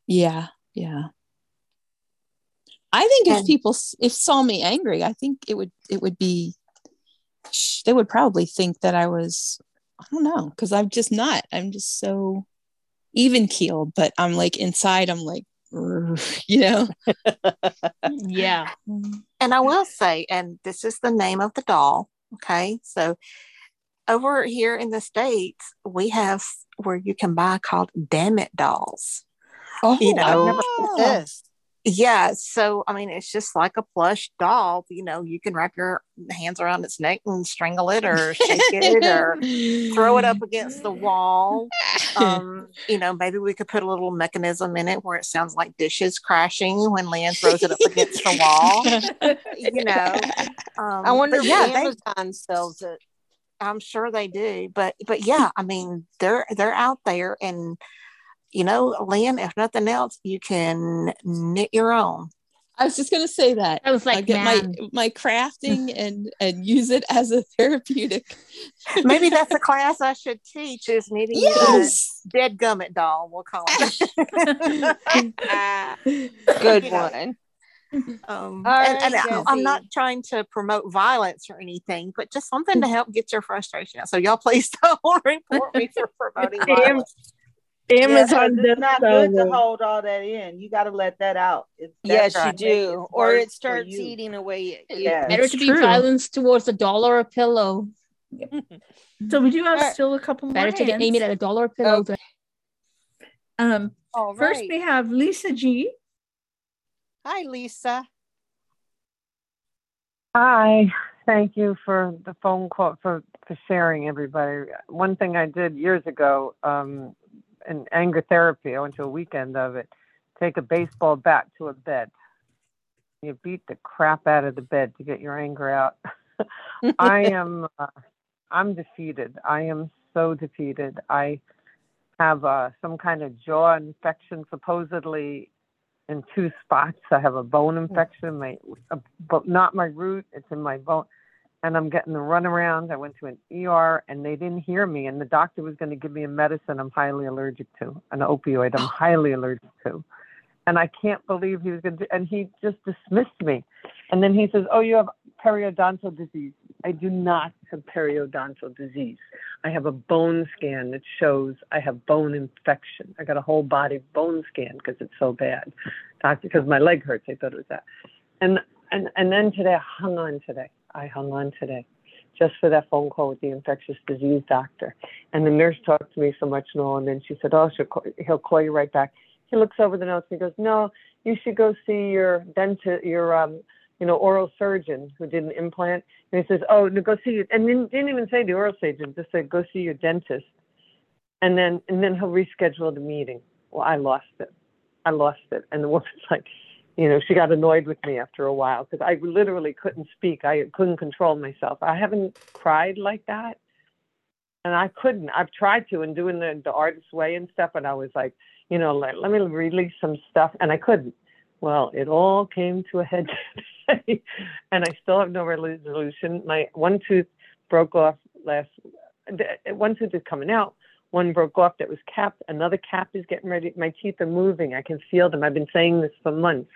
Yeah, yeah. I think if And- people if saw me angry, I think it would it would be they would probably think that I was I don't know because I'm just not. I'm just so even keeled, but I'm like inside. I'm like [LAUGHS] you know. [LAUGHS] Yeah. Mm-hmm. And I will say, and this is the name of the doll. Okay. So over here in the States, we have where you can buy called Damn It dolls. Oh, You know, I've never heard this. Yeah. So, I mean, it's just like a plush doll. You know, you can wrap your hands around its neck and strangle it or shake it or throw it up against the wall. Um, you know, maybe we could put a little mechanism in it where it sounds like dishes crashing when Leanne throws it up against the wall. You know, [LAUGHS] um, I wonder if yeah, they, Amazon sells it. I'm sure they do, but but yeah, I mean they're they're out there, and you know, Lynn, if nothing else, you can knit your own. I was just gonna say that. I was I like, get man. my my crafting [LAUGHS] and and use it as a therapeutic. [LAUGHS] Maybe that's a class I should teach. Is knitting Yes. a dead gummit doll. We'll call it. [LAUGHS] Good You one. Um, All and, and I- I'm not trying to promote violence or anything, but just something to help get your frustration out. So y'all please don't report me for promoting Am- violence. Yeah, 'cause Amazon it's does not sell good to hold all that in. You got to let that out. It's, Yes, you do. Or it starts eating away at you. Yeah. Better It's to be true. violence towards a dollar a pillow. [LAUGHS] So we do have Alright. still a couple more Better to get aim it at a dollar a pillow. Okay. Um, All first we have Lisa G. Hi, Lisa. Hi, thank you for the phone call for for sharing everybody. One thing I did years ago um, in anger therapy, I went to a weekend of it. Take a baseball bat to a bed. You beat the crap out of the bed to get your anger out. [LAUGHS] I [LAUGHS] am, uh, I'm defeated. I am so defeated. I have uh, some kind of jaw infection, supposedly in two spots. I have a bone infection, my, uh, but not my root. It's in my bone, and I'm getting the runaround. I went to an ER, and they didn't hear me. And the doctor was going to give me a medicine I'm highly allergic to, an opioid I'm [GASPS] highly allergic to. And I can't believe he was going to. And he just dismissed me. And then he says, "Oh, you have periodontal disease." I do not have periodontal disease. I have a bone scan that shows I have bone infection. I got a whole body bone scan because it's so bad. Doctor, because my leg hurts. I thought it was that. And and and then today I hung on today. I hung on today, just for that phone call with the infectious disease doctor. And the nurse talked to me so much, Noel, and then she said, "Oh, call, he'll call you right back." He looks over the notes and he goes, "No, you should go see your dentist, your um, you know, oral surgeon who did an implant. And he says, oh, no, go see you. And then didn't even say the oral surgeon, just said, go see your dentist. And then, and then he'll reschedule the meeting. Well, I lost it. I lost it. And the woman's [LAUGHS] like, you know, she got annoyed with me after a while because I literally couldn't speak. I couldn't control myself. I haven't cried like that. And I couldn't. I've tried to and doing the, the artist way and stuff. And I was like, you know, let, let me release some stuff. And I couldn't. Well, it all came to a head [LAUGHS] today. and I still have no resolution. My one tooth broke off last, one tooth is coming out. One broke off that was capped. Another cap is getting ready. My teeth are moving. I can feel them. I've been saying this for months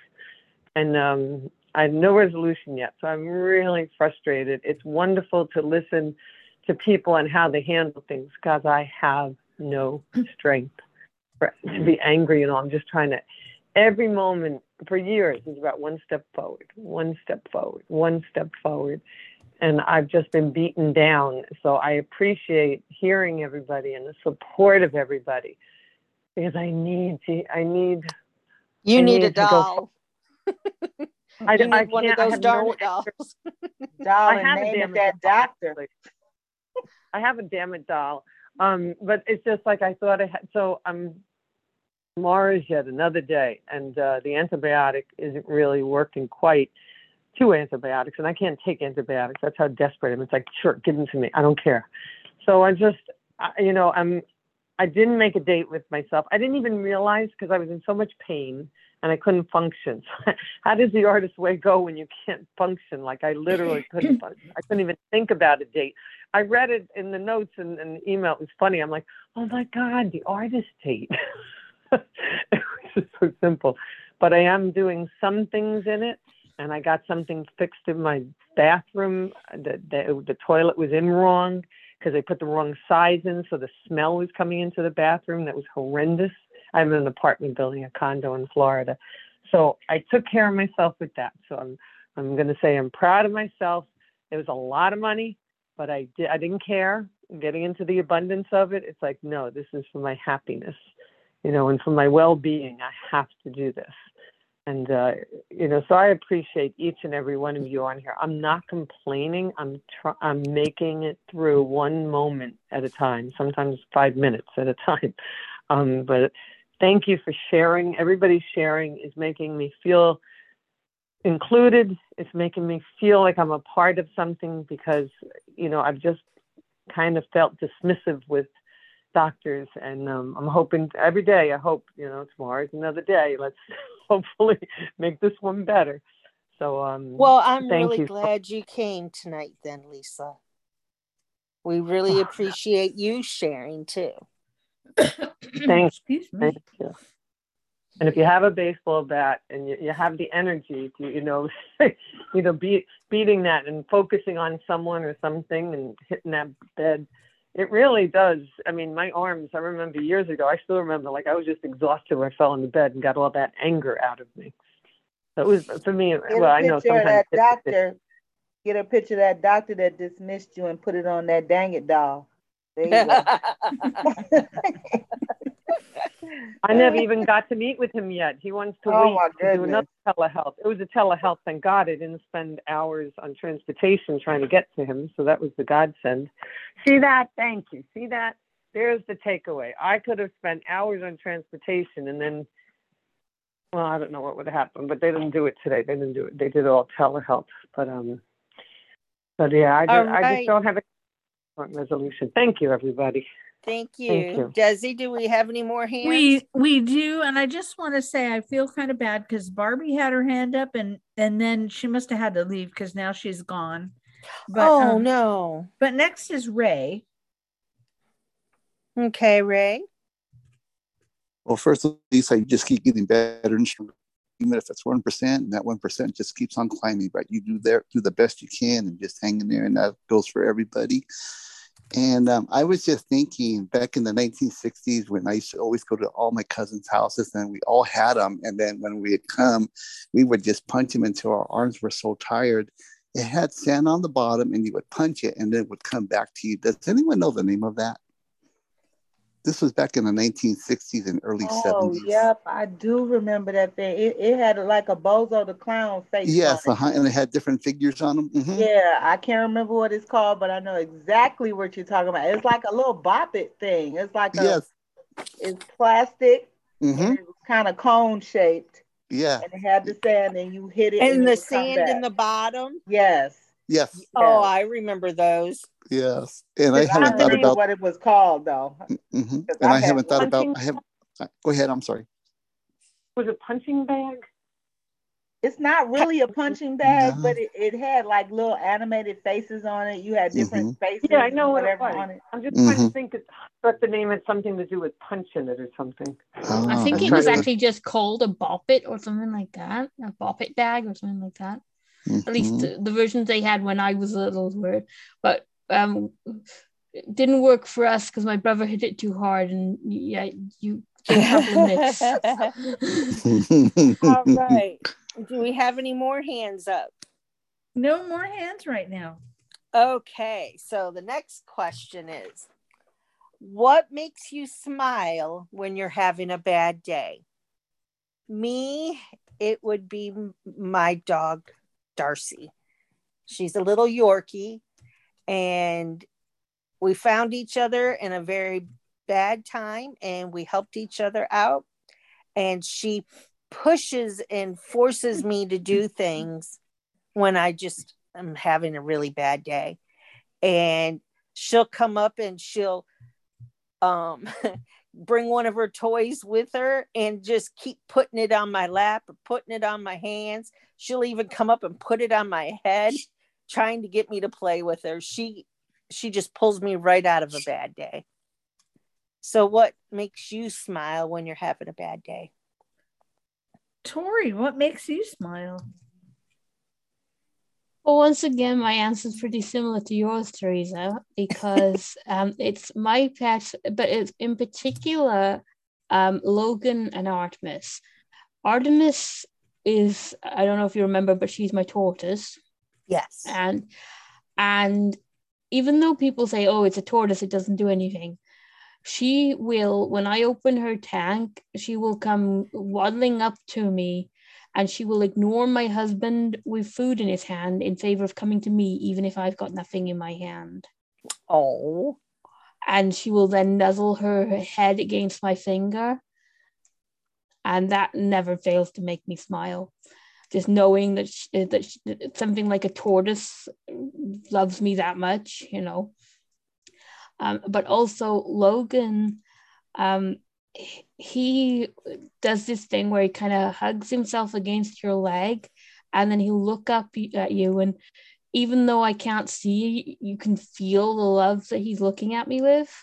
and um, I have no resolution yet. So I'm really frustrated. It's wonderful to listen to people and how they handle things because I have no strength for, to be angry. You know, I'm just trying to. Every moment for years is about one step forward, one step forward, one step forward, and I've just been beaten down. So I appreciate hearing everybody and the support of everybody because I need to. I need. You I need, need a doll. I, you I one of those darn no dolls. doll [LAUGHS] I have a damn that doctor. I have a damn it doll. Um, but it's just like I thought I had. So I'm um, tomorrow is yet another day, and uh, the antibiotic isn't really working quite. Two antibiotics, and I can't take antibiotics. That's how desperate I am. It's like, sure, give them to me. I don't care. So I just, I, you know, I'm. I didn't make a date with myself. I didn't even realize because I was in so much pain and I couldn't function. [LAUGHS] How does the artist way go when you can't function? Like I literally [CLEARS THROAT] couldn't. I couldn't even think about a date. I read it in the notes and, and the email. It was funny. I'm like, oh my god, the artist date. [LAUGHS] it was so simple, but I am doing some things in it, and I got something fixed in my bathroom. Uh, the the, the toilet was in wrong because they put the wrong size in, so the smell was coming into the bathroom. That was horrendous I'm in an apartment building, a condo in Florida. So I took care of myself with that. So I'm I'm going to say I'm proud of myself. It was a lot of money, but I did I didn't care. Getting into the abundance of it, it's like no, this is for my happiness, you know, and for my well-being. I have to do this, and uh, you know, so I appreciate each and every one of you on here. I'm not complaining. I'm tr- I'm making it through one moment at a time, sometimes five minutes at a time. Um, but thank you for sharing. Everybody's sharing is making me feel included. It's making me feel like I'm a part of something because, you know, I've just kind of felt dismissive with doctors. And um, I'm hoping every day, I hope, you know, tomorrow's another day. Let's [LAUGHS] hopefully make this one better. So, um, well, I'm really you. glad you came tonight, then, Lisa. We really [SIGHS] appreciate you sharing too. Thanks. Thank you. And if you have a baseball bat and you, you have the energy to, you know, [LAUGHS] you know, be, beating that and focusing on someone or something and hitting that bed, it really does. I mean, my arms, I remember years ago, I still remember like I was just exhausted when I fell in the bed and got all that anger out of me. So it was for me, get well, I know sometimes. That doctor, get a picture of that doctor that dismissed you and put it on that dang it doll. [LAUGHS] I never even got to meet with him yet. He wants to oh wait to do another telehealth. It was a telehealth, thank God. I didn't spend hours on transportation trying to get to him, so that was the godsend. See that? Thank you. See that? There's the takeaway. I could have spent hours on transportation and then, well, I don't know what would have happened, but they didn't do it today. They didn't do it. They did all telehealth. But um, but yeah, I just, right. I just don't have a resolution. Thank you, everybody. Thank you. Thank you. Desi, do we have any more hands? We we do, and I just want to say I feel kind of bad because Barbie had her hand up and and then she must have had to leave because now she's gone. But, oh um, no! But next is Ray. Okay, Ray. Well, first, of Lisa, you just keep getting better and even if it's one percent, and that one percent just keeps on climbing. Right, you do there do the best you can and just hang in there, and that goes for everybody. And um, I was just thinking back in the 1960s when I used to always go to all my cousins' houses and we all had them. And then when we had come, we would just punch them until our arms were so tired. It had sand on the bottom and you would punch it and then it would come back to you. Does anyone know the name of that? This was back in the 1960s and early Oh, 70s. yep, I do remember that thing. It, it had like a Bozo the Clown face. Yes, on it. uh-huh, and it had different figures on them. Mhm. Yeah, I can't remember what it's called, but I know exactly what you're talking about. It's like a little bop it thing. It's like a, Yes. it's plastic, Mm-hmm. kind of cone shaped, Yeah. and it had the sand, and you hit it, And it the sand in the bottom. Yes. Yes. Oh, I remember those. Yes. And I I haven't don't thought about what it was called though. mhm, I've and I had haven't thought about I have uh, go ahead, I'm sorry. Was it punching bag? It's not really a punching bag, but it, it had like little animated faces on it. You had different faces. Yeah, I know what it was. on it. I'm just trying to Mhm. think. It's, but the name had something to do with punching it or something. Ah, I think I'm it was to- actually just called a bop it or something like that, a bop it bag or something like that. At least the, the versions they had when I was little were, but um, it didn't work for us because my brother hit it too hard, and yeah, you get a couple of nicks. All right. Do we have any more hands up? No more hands right now. Okay, so the next question is What makes you smile when you're having a bad day? Me, it would be my dog, Darcy. She's a little Yorkie, and we found each other in a very bad time and we helped each other out. And she pushes and forces me to do [LAUGHS] things when I just am having a really bad day. And she'll come up and she'll um [LAUGHS] bring one of her toys with her and just keep putting it on my lap or putting it on my hands. She'll even come up and put it on my head trying to get me to play with her. She she just pulls me right out of a bad day. So what makes you smile when you're having a bad day? Tori, what makes you smile? Well, once again, my answer is pretty similar to yours, Teresa, because [LAUGHS] um, it's my pets, but it's in particular um, Logan and Artemis. Artemis is, I don't know if you remember, but she's my tortoise. Yes. And and even though people say, oh, it's a tortoise, it doesn't do anything, she will, when I open her tank, she will come waddling up to me and she will ignore my husband with food in his hand in favor of coming to me, even if I've got nothing in my hand. Oh. And she will then nuzzle her head against my finger. And that never fails to make me smile. Just knowing that, she, that she, something like a tortoise loves me that much, you know. Um, but also, Logan, um, he does this thing where he kind of hugs himself against your leg and then he'll look up at you and even though i can't see you can feel the love that he's looking at me with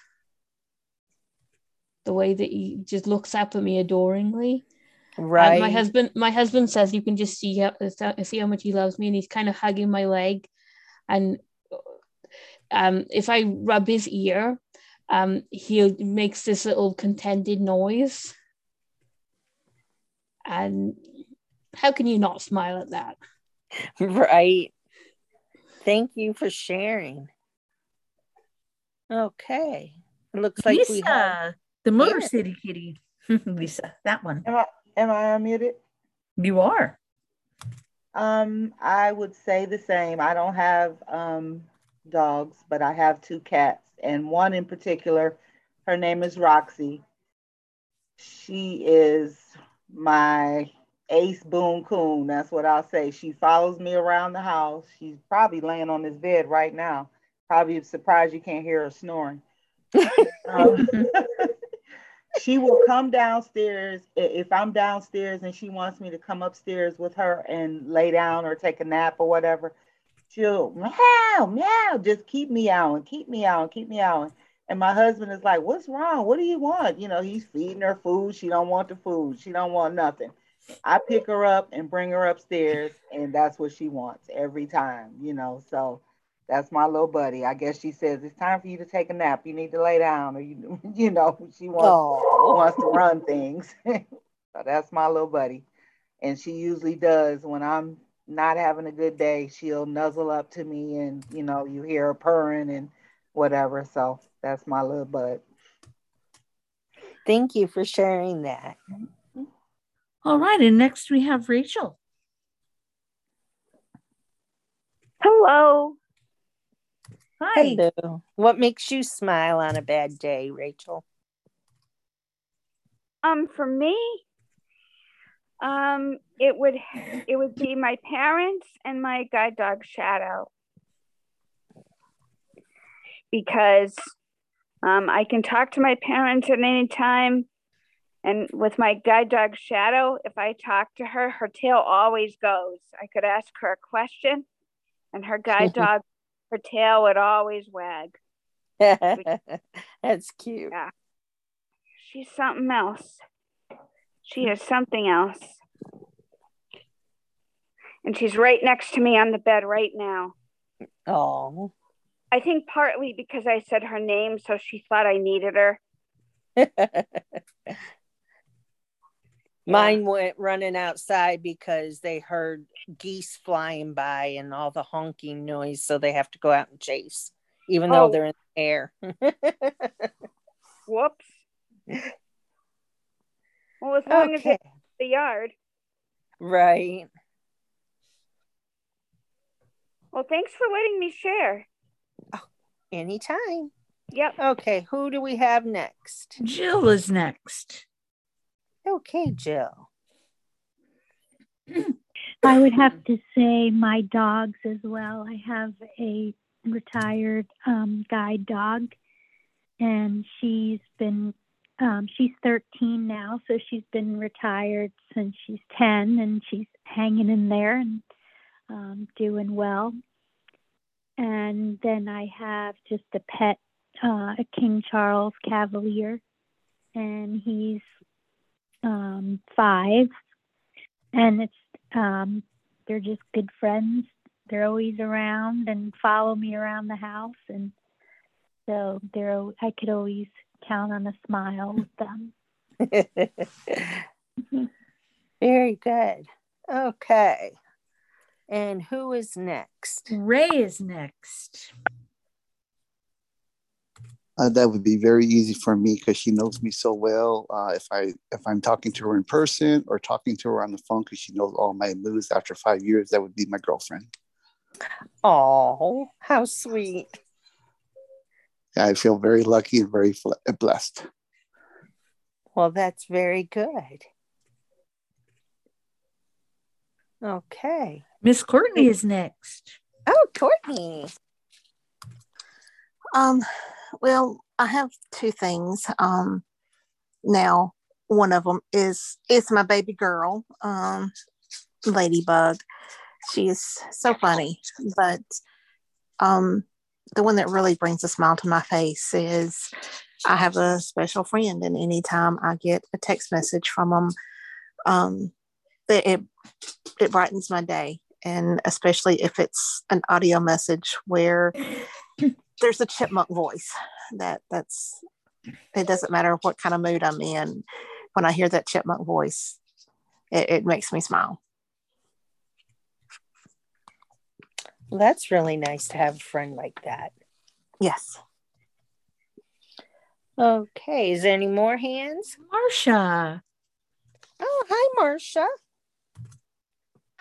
the way that he just looks up at me adoringly Right. and my husband my husband says you can just see how see how much he loves me and he's kind of hugging my leg and um if i rub his ear um, he makes this little contented noise. And how can you not smile at that? [LAUGHS] Right. Thank you for sharing. Okay. It looks like we have Lisa, the Motor Yeah. City Kitty. [LAUGHS] Lisa, that one. Am I am I unmuted? You are. Um, I would say the same. I don't have um dogs, but I have two cats, and one in particular, her name is Roxy. She is my ace boon coon. That's what I'll say. She follows me around the house. She's probably laying on this bed right now. Probably surprised you can't hear her snoring. [LAUGHS] Um, [LAUGHS] she will come downstairs if I'm downstairs and she wants me to come upstairs with her and lay down or take a nap or whatever. She'll meow, meow, just keep meowing, keep meowing, keep meowing. And my husband is like, "What's wrong? What do you want?" You know, he's feeding her food. She don't want the food. She don't want nothing. I pick her up and bring her upstairs, and that's what she wants every time. You know, so that's my little buddy. I guess she says it's time for you to take a nap. You need to lay down, or you, [LAUGHS] you know, she wants Aw. wants to run things. [LAUGHS] so that's my little buddy, and she usually does when I'm not having a good day. She'll nuzzle up to me, and you know, you hear her purring and whatever. So that's my little bud. Thank you for sharing that. All right. And next we have Rachel. Hello. Hi. Hello. What makes you smile on a bad day, Rachel? Um, for me, um, it would it would be my parents and my guide dog Shadow because um, I can talk to my parents at any time, and with my guide dog Shadow, if I talk to her, her tail always goes. I could ask her a question, and her guide [LAUGHS] dog, her tail would always wag. [LAUGHS] That's cute. Yeah. She's something else. She is something else. And she's right next to me on the bed right now. Oh. I think partly because I said her name, so she thought I needed her. [LAUGHS] Mine went running outside because they heard geese flying by and all the honking noise, so they have to go out and chase, even though Oh. they're in the air. [LAUGHS] Whoops. Well, as long as Okay. it's the yard. right. Well, thanks for letting me share. Oh, anytime. Yep. Okay, who do we have next? Jill is next. Okay, Jill. [CLEARS THROAT] I would have to say my dogs as well. I have a retired um, guide dog, and she's been um, she's 13 now, so she's been retired since she's 10, and she's hanging in there and um, doing well. And then I have just a pet, uh, a King Charles Cavalier, and he's um, five, and it's um, they're just good friends. They're always around and follow me around the house, and so they're I could always count on a smile with them. [LAUGHS] Very good. Okay. And who is next? Ray is next. Uh, that would be very easy for me because she knows me so well. Uh, if I if I'm talking to her in person or talking to her on the phone because she knows all my moves after five years, that would be my girlfriend. Oh, how sweet. I feel very lucky and very fl- blessed. Well, that's very good. Okay. Miss Courtney is next. Oh, Courtney. Um, well, I have two things. Um, now one of them is is my baby girl, um, Ladybug. She is so funny, but um, the one that really brings a smile to my face is I have a special friend, and anytime I get a text message from them, um, it it, it brightens my day, and especially if it's an audio message where there's a chipmunk voice that that's it doesn't matter what kind of mood i'm in when i hear that chipmunk voice it, it makes me smile Well, that's really nice to have a friend like that. yes Okay. Is there any more hands? Marcia. Oh, hi, Marcia.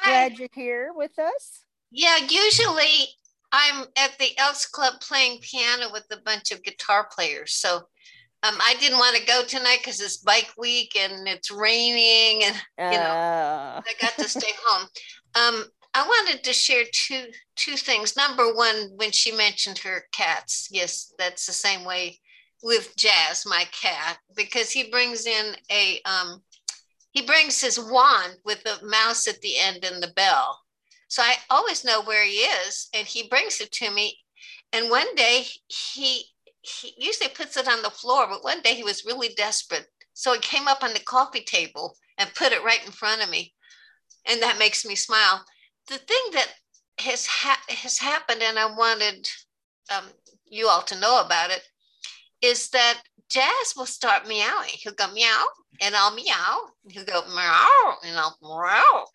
Glad you're here with us. Yeah, usually I'm at the Elks Club playing piano with a bunch of guitar players. So um, I didn't want to go tonight because it's bike week and it's raining and you know Uh, I got to stay home. Um, I wanted to share two two things. Number one, when she mentioned her cats, yes, that's the same way with Jazz, my cat, because he brings in a um, he brings his wand with a mouse at the end and the bell. So I always know where he is, and he brings it to me. And one day he he usually puts it on the floor, but one day he was really desperate, so he came up on the coffee table and put it right in front of me, and that makes me smile. The thing that has ha- has happened, and I wanted um, you all to know about it, is that Jazz will start meowing. He'll go meow, and I'll meow. He'll go meow, and I'll meow.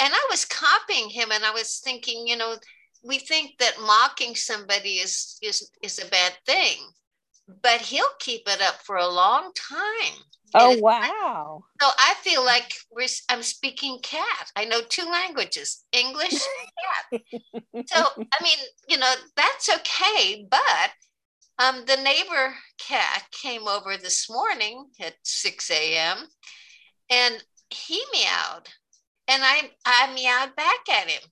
And I was copying him, and I was thinking, you know, we think that mocking somebody is is is a bad thing, but he'll keep it up for a long time. Oh wow! So I feel like we're I'm speaking cat. I know two languages, English and cat. so I mean, you know, that's okay. But um, the neighbor cat came over this morning at 6 a.m. and he meowed, and I I meowed back at him,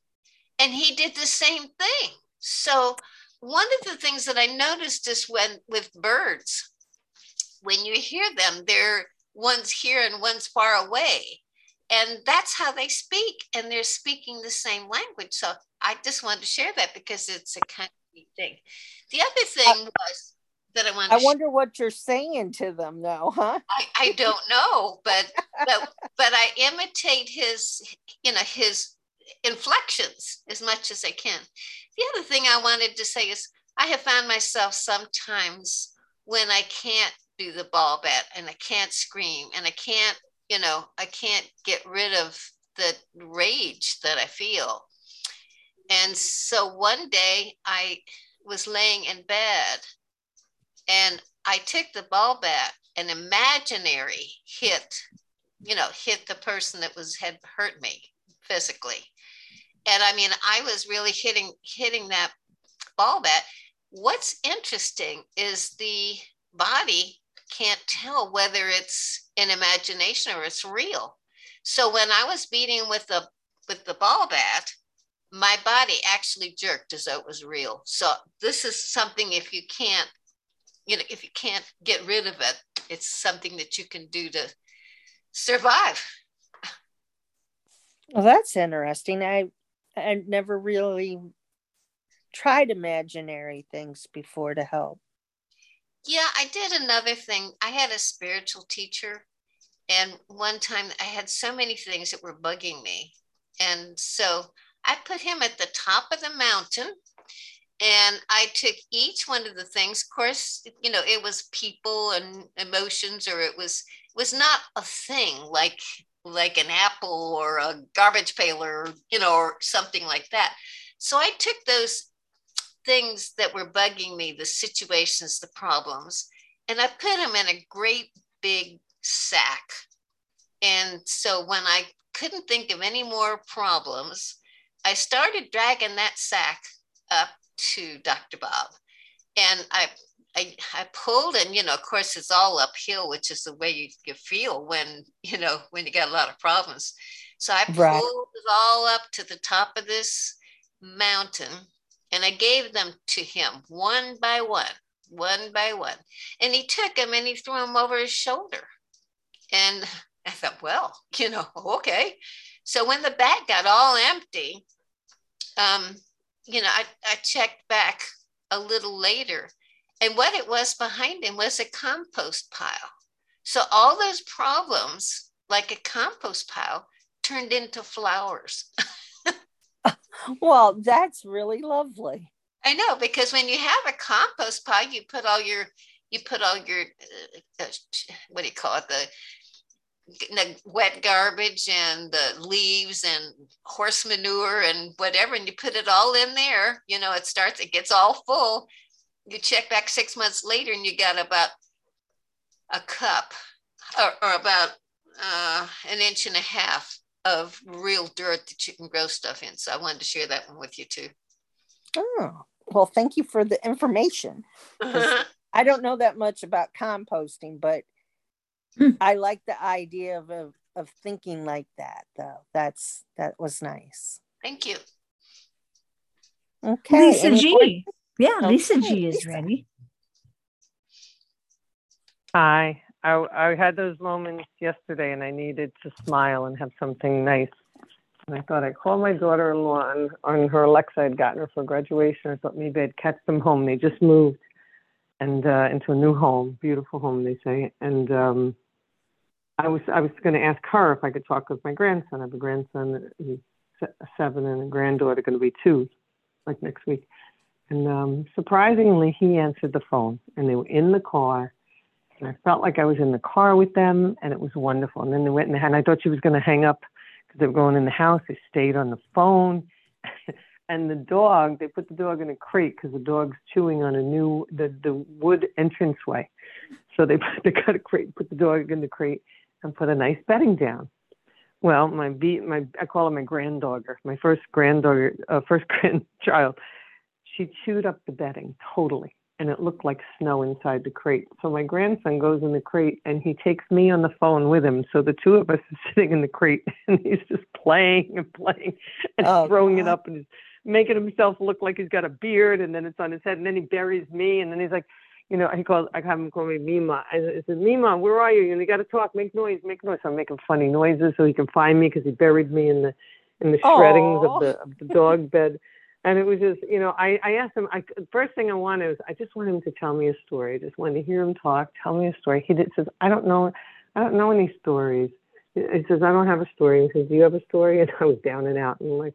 and he did the same thing. So one of the things that I noticed is when with birds when you hear them, they're one's here and one's far away. And that's how they speak, and they're speaking the same language. So I just wanted to share that because it's a kind of neat thing. The other thing uh, was that I wanted. I wonder what you're saying to them, though, huh? I, I don't know, but but [LAUGHS] but I imitate his, you know, his inflections as much as I can. The other thing I wanted to say is I have found myself sometimes when I can't do the ball bat and I can't scream and I can't, you know, I can't get rid of the rage that I feel. And so one day I was laying in bed and I took the ball bat an imaginary hit, you know, hit the person that was had hurt me physically. And I mean, I was really hitting hitting that ball bat. What's interesting is the body can't tell whether it's an imagination or it's real. So when I was beating with the with the ball bat, my body actually jerked as though it was real. So this is something if you can't, you know, if you can't get rid of it, it's something that you can do to survive. Well, that's interesting. I I never really tried imaginary things before to help. Yeah, I did another thing. I had a spiritual teacher, and one time I had so many things that were bugging me. And so I put him at the top of the mountain and I took each one of the things. Of course, you know, it was people and emotions, or it was was not a thing like like an apple or a garbage pail or you know or something like that. So I took those things that were bugging me, the situations, the problems, and I put them in a great big sack. And so when I couldn't think of any more problems, I started dragging that sack up to Dr. Bob. And I I, I pulled and you know of course it's all uphill which is the way you, you feel when you know when you got a lot of problems so i pulled right. it all up to the top of this mountain and I gave them to him one by one, one by one. And he took them and he threw them over his shoulder. And I thought, well, you know, [LAUGHS] okay. So when the bag got all empty, um, you know, I, I checked back a little later. And what it was behind him was a compost pile. So all those problems, like a compost pile, turned into flowers. [LAUGHS] well, that's really lovely. I know because when you have a compost pile, you put all your you put all your uh, uh what do you call it the the wet garbage and the leaves and horse manure and whatever, and you put it all in there. You know, it starts, it gets all full. You check back six months later, and you got about a cup or, or about uh, an inch and a half of real dirt that you can grow stuff in. So I wanted to share that one with you too. Oh, well, thank you for the information. [LAUGHS] I don't know that much about composting, but hmm. I like the idea of, of of thinking like that though. That's that was nice. Thank you. Okay. Lisa G. Yeah, okay. Lisa G is ready. Hi. I, I had those moments yesterday and I needed to smile and have something nice. And I thought I'd call my daughter in law on, on her Alexa I'd gotten her for graduation. I thought maybe I'd catch them home. They just moved and uh, into a new home, beautiful home, they say. And um, I was I was going to ask her if I could talk with my grandson. I have a grandson who's seven and a granddaughter going to be two, like next week. And um, surprisingly, he answered the phone, and they were in the car and I felt like I was in the car with them, and it was wonderful. And then they went and, and I thought she was going to hang up because they were going in the house. They stayed on the phone. [LAUGHS] and the dog, they put the dog in a crate because the dog's chewing on a new the the wood entranceway. So they [LAUGHS] they got a crate, put the dog in the crate, and put a nice bedding down. Well, my be my I call her my granddaughter, my first granddaughter, uh, first [LAUGHS] grandchild. She chewed up the bedding totally, and it looked like snow inside the crate. So my grandson goes in the crate, and he takes me on the phone with him. So the two of us are [LAUGHS] sitting in the crate, and he's just playing and playing and Oh, throwing it up and making himself look like he's got a beard, and then it's on his head, and then he buries me, and then he's like, you know, he calls, I have him call me Mima. I, said, Mima, where are you? And you got to talk, make noise, make noise. So I'm making funny noises so he can find me because he buried me in the in the shreddings of the of the dog bed. And it was just, you know, I, I asked him, I, first thing I wanted was, I just want him to tell me a story. I just wanted to hear him talk, tell me a story. He did, says, I don't know, I don't know any stories. He he says, I don't have a story. He says, Do you have a story? [LAUGHS] And I was down and out. And I'm like,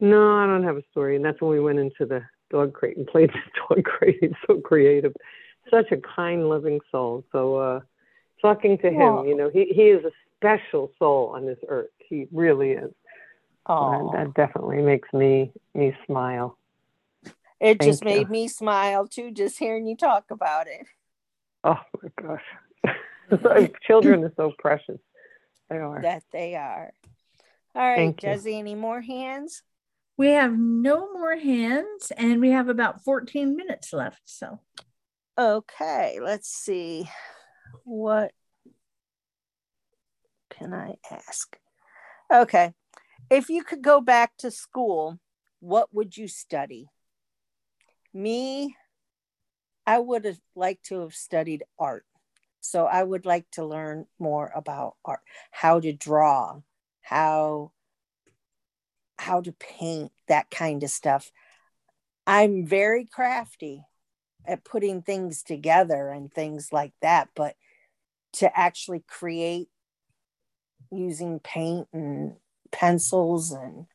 No, I don't have a story. And that's when we went into the dog crate and played [LAUGHS] the dog crate. He's so creative, such a kind, loving soul. So, uh, talking to him, you know, he, he is a special soul on this earth. He really is. Oh, that, that definitely makes me me smile. It just you. made me smile too, just hearing you talk about it. Oh my gosh. [LAUGHS] [LAUGHS] Children are so precious. They are. That they are. All right, Thank. Jesse, any more hands? We have no more hands and we have about 14 minutes left. So Okay, let's see. What can I ask? Okay. If you could go back to school, what would you study? Me, I would have liked to have studied art. So I would like to learn more about art, how to draw, how how to paint, that kind of stuff. I'm very crafty at putting things together and things like that, but to actually create using paint and pencils and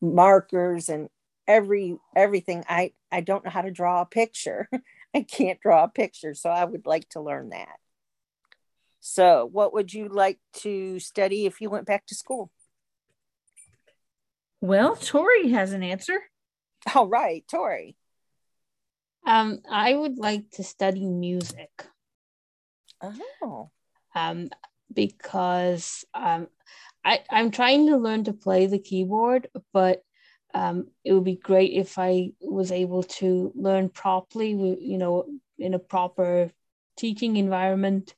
markers and every everything i i don't know how to draw a picture. [LAUGHS] I can't draw a picture so i would like to learn that. So what would you like to study if you went back to school Well, Tori has an answer. all right tori Um, I would like to study music. oh um, because um, I, I'm trying to learn to play the keyboard, but um, it would be great if I was able to learn properly, with, you know, in a proper teaching environment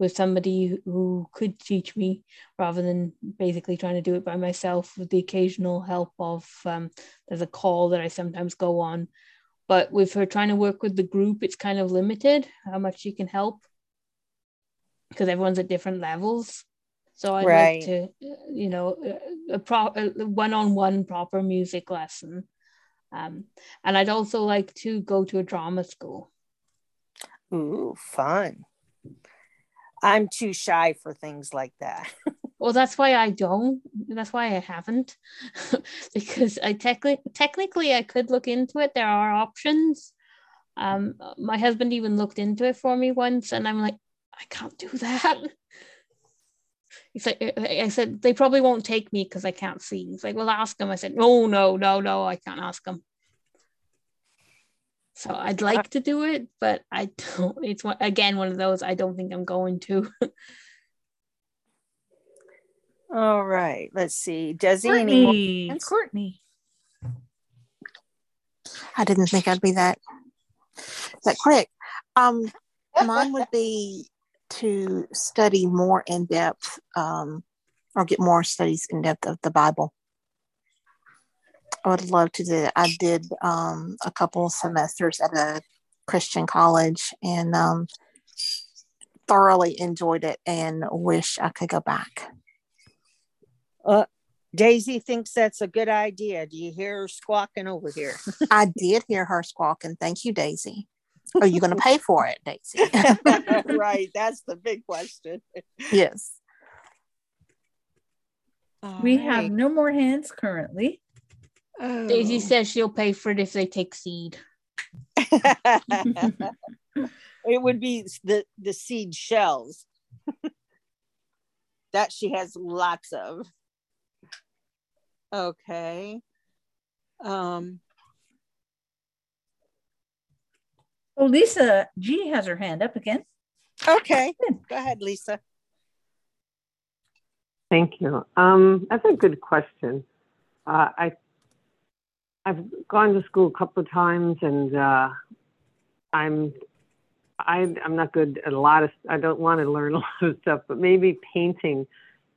with somebody who could teach me rather than basically trying to do it by myself with the occasional help of um, there's a call that I sometimes go on. But with her trying to work with the group, it's kind of limited how much she can help because everyone's at different levels. So I'd Right. like to, you know, a, a pro a one-on-one proper music lesson. Um, and I'd also like to go to a drama school. ooh fun i'm too shy for things like that [LAUGHS] Well, that's why I don't. That's why I haven't, [LAUGHS] because I technically technically I could look into it. There are options. Um, my husband even looked into it for me once, and I'm like, I can't do that. [LAUGHS] He's like, I said they probably won't take me because I can't see. He's like, well, ask them. I said, no, no, no, no, I can't ask him. So I'd like to do it, but I don't. [LAUGHS] It's one, again one of those I don't think I'm going to. all right let's see desi any more Courtney. hands? Courtney. I didn't think I'd be that that quick. Um, mine would be to study more in depth, um, or get more studies in depth of the Bible. I would love to do it. I did um, a couple semesters at a Christian college and um, thoroughly enjoyed it and wish I could go back. Uh, Daisy thinks that's a good idea. Do you hear her squawking over here? [LAUGHS] I did hear her squawking. Thank you, Daisy. Are you going to pay for it, Daisy? [LAUGHS] right. That's the big question. yes. We All have no more hands currently. Daisy Oh. says she'll pay for it if they take seed. [LAUGHS] it would be the the seed shells [LAUGHS] that she has lots of. Okay. Um, Oh, Lisa G has her hand up again. okay, go ahead, Lisa. Thank you. Um, that's a good question. Uh, I I've gone to school a couple of times, and uh, I'm I, I'm not good at a lot of. I don't want to learn [LAUGHS] a lot of stuff, but maybe painting,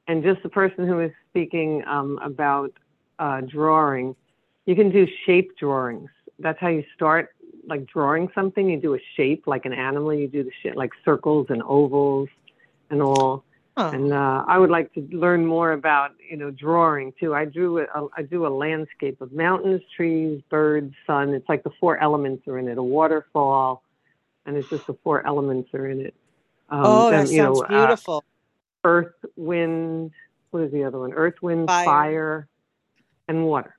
and just the person who was speaking um, about uh, drawing, you can do shape drawings. That's how you start, like drawing something. You do a shape, like an animal. You do the shit like circles and ovals, and all. And uh, I would like to learn more about, you know, drawing too. I drew a, I do a landscape of mountains, trees, birds, sun. It's like the four elements are in it. A waterfall, and it's just the four elements are in it. Um, oh, that then, you sounds know, uh, beautiful. earth, wind. What is the other one? Earth, wind, Fire. fire, and water.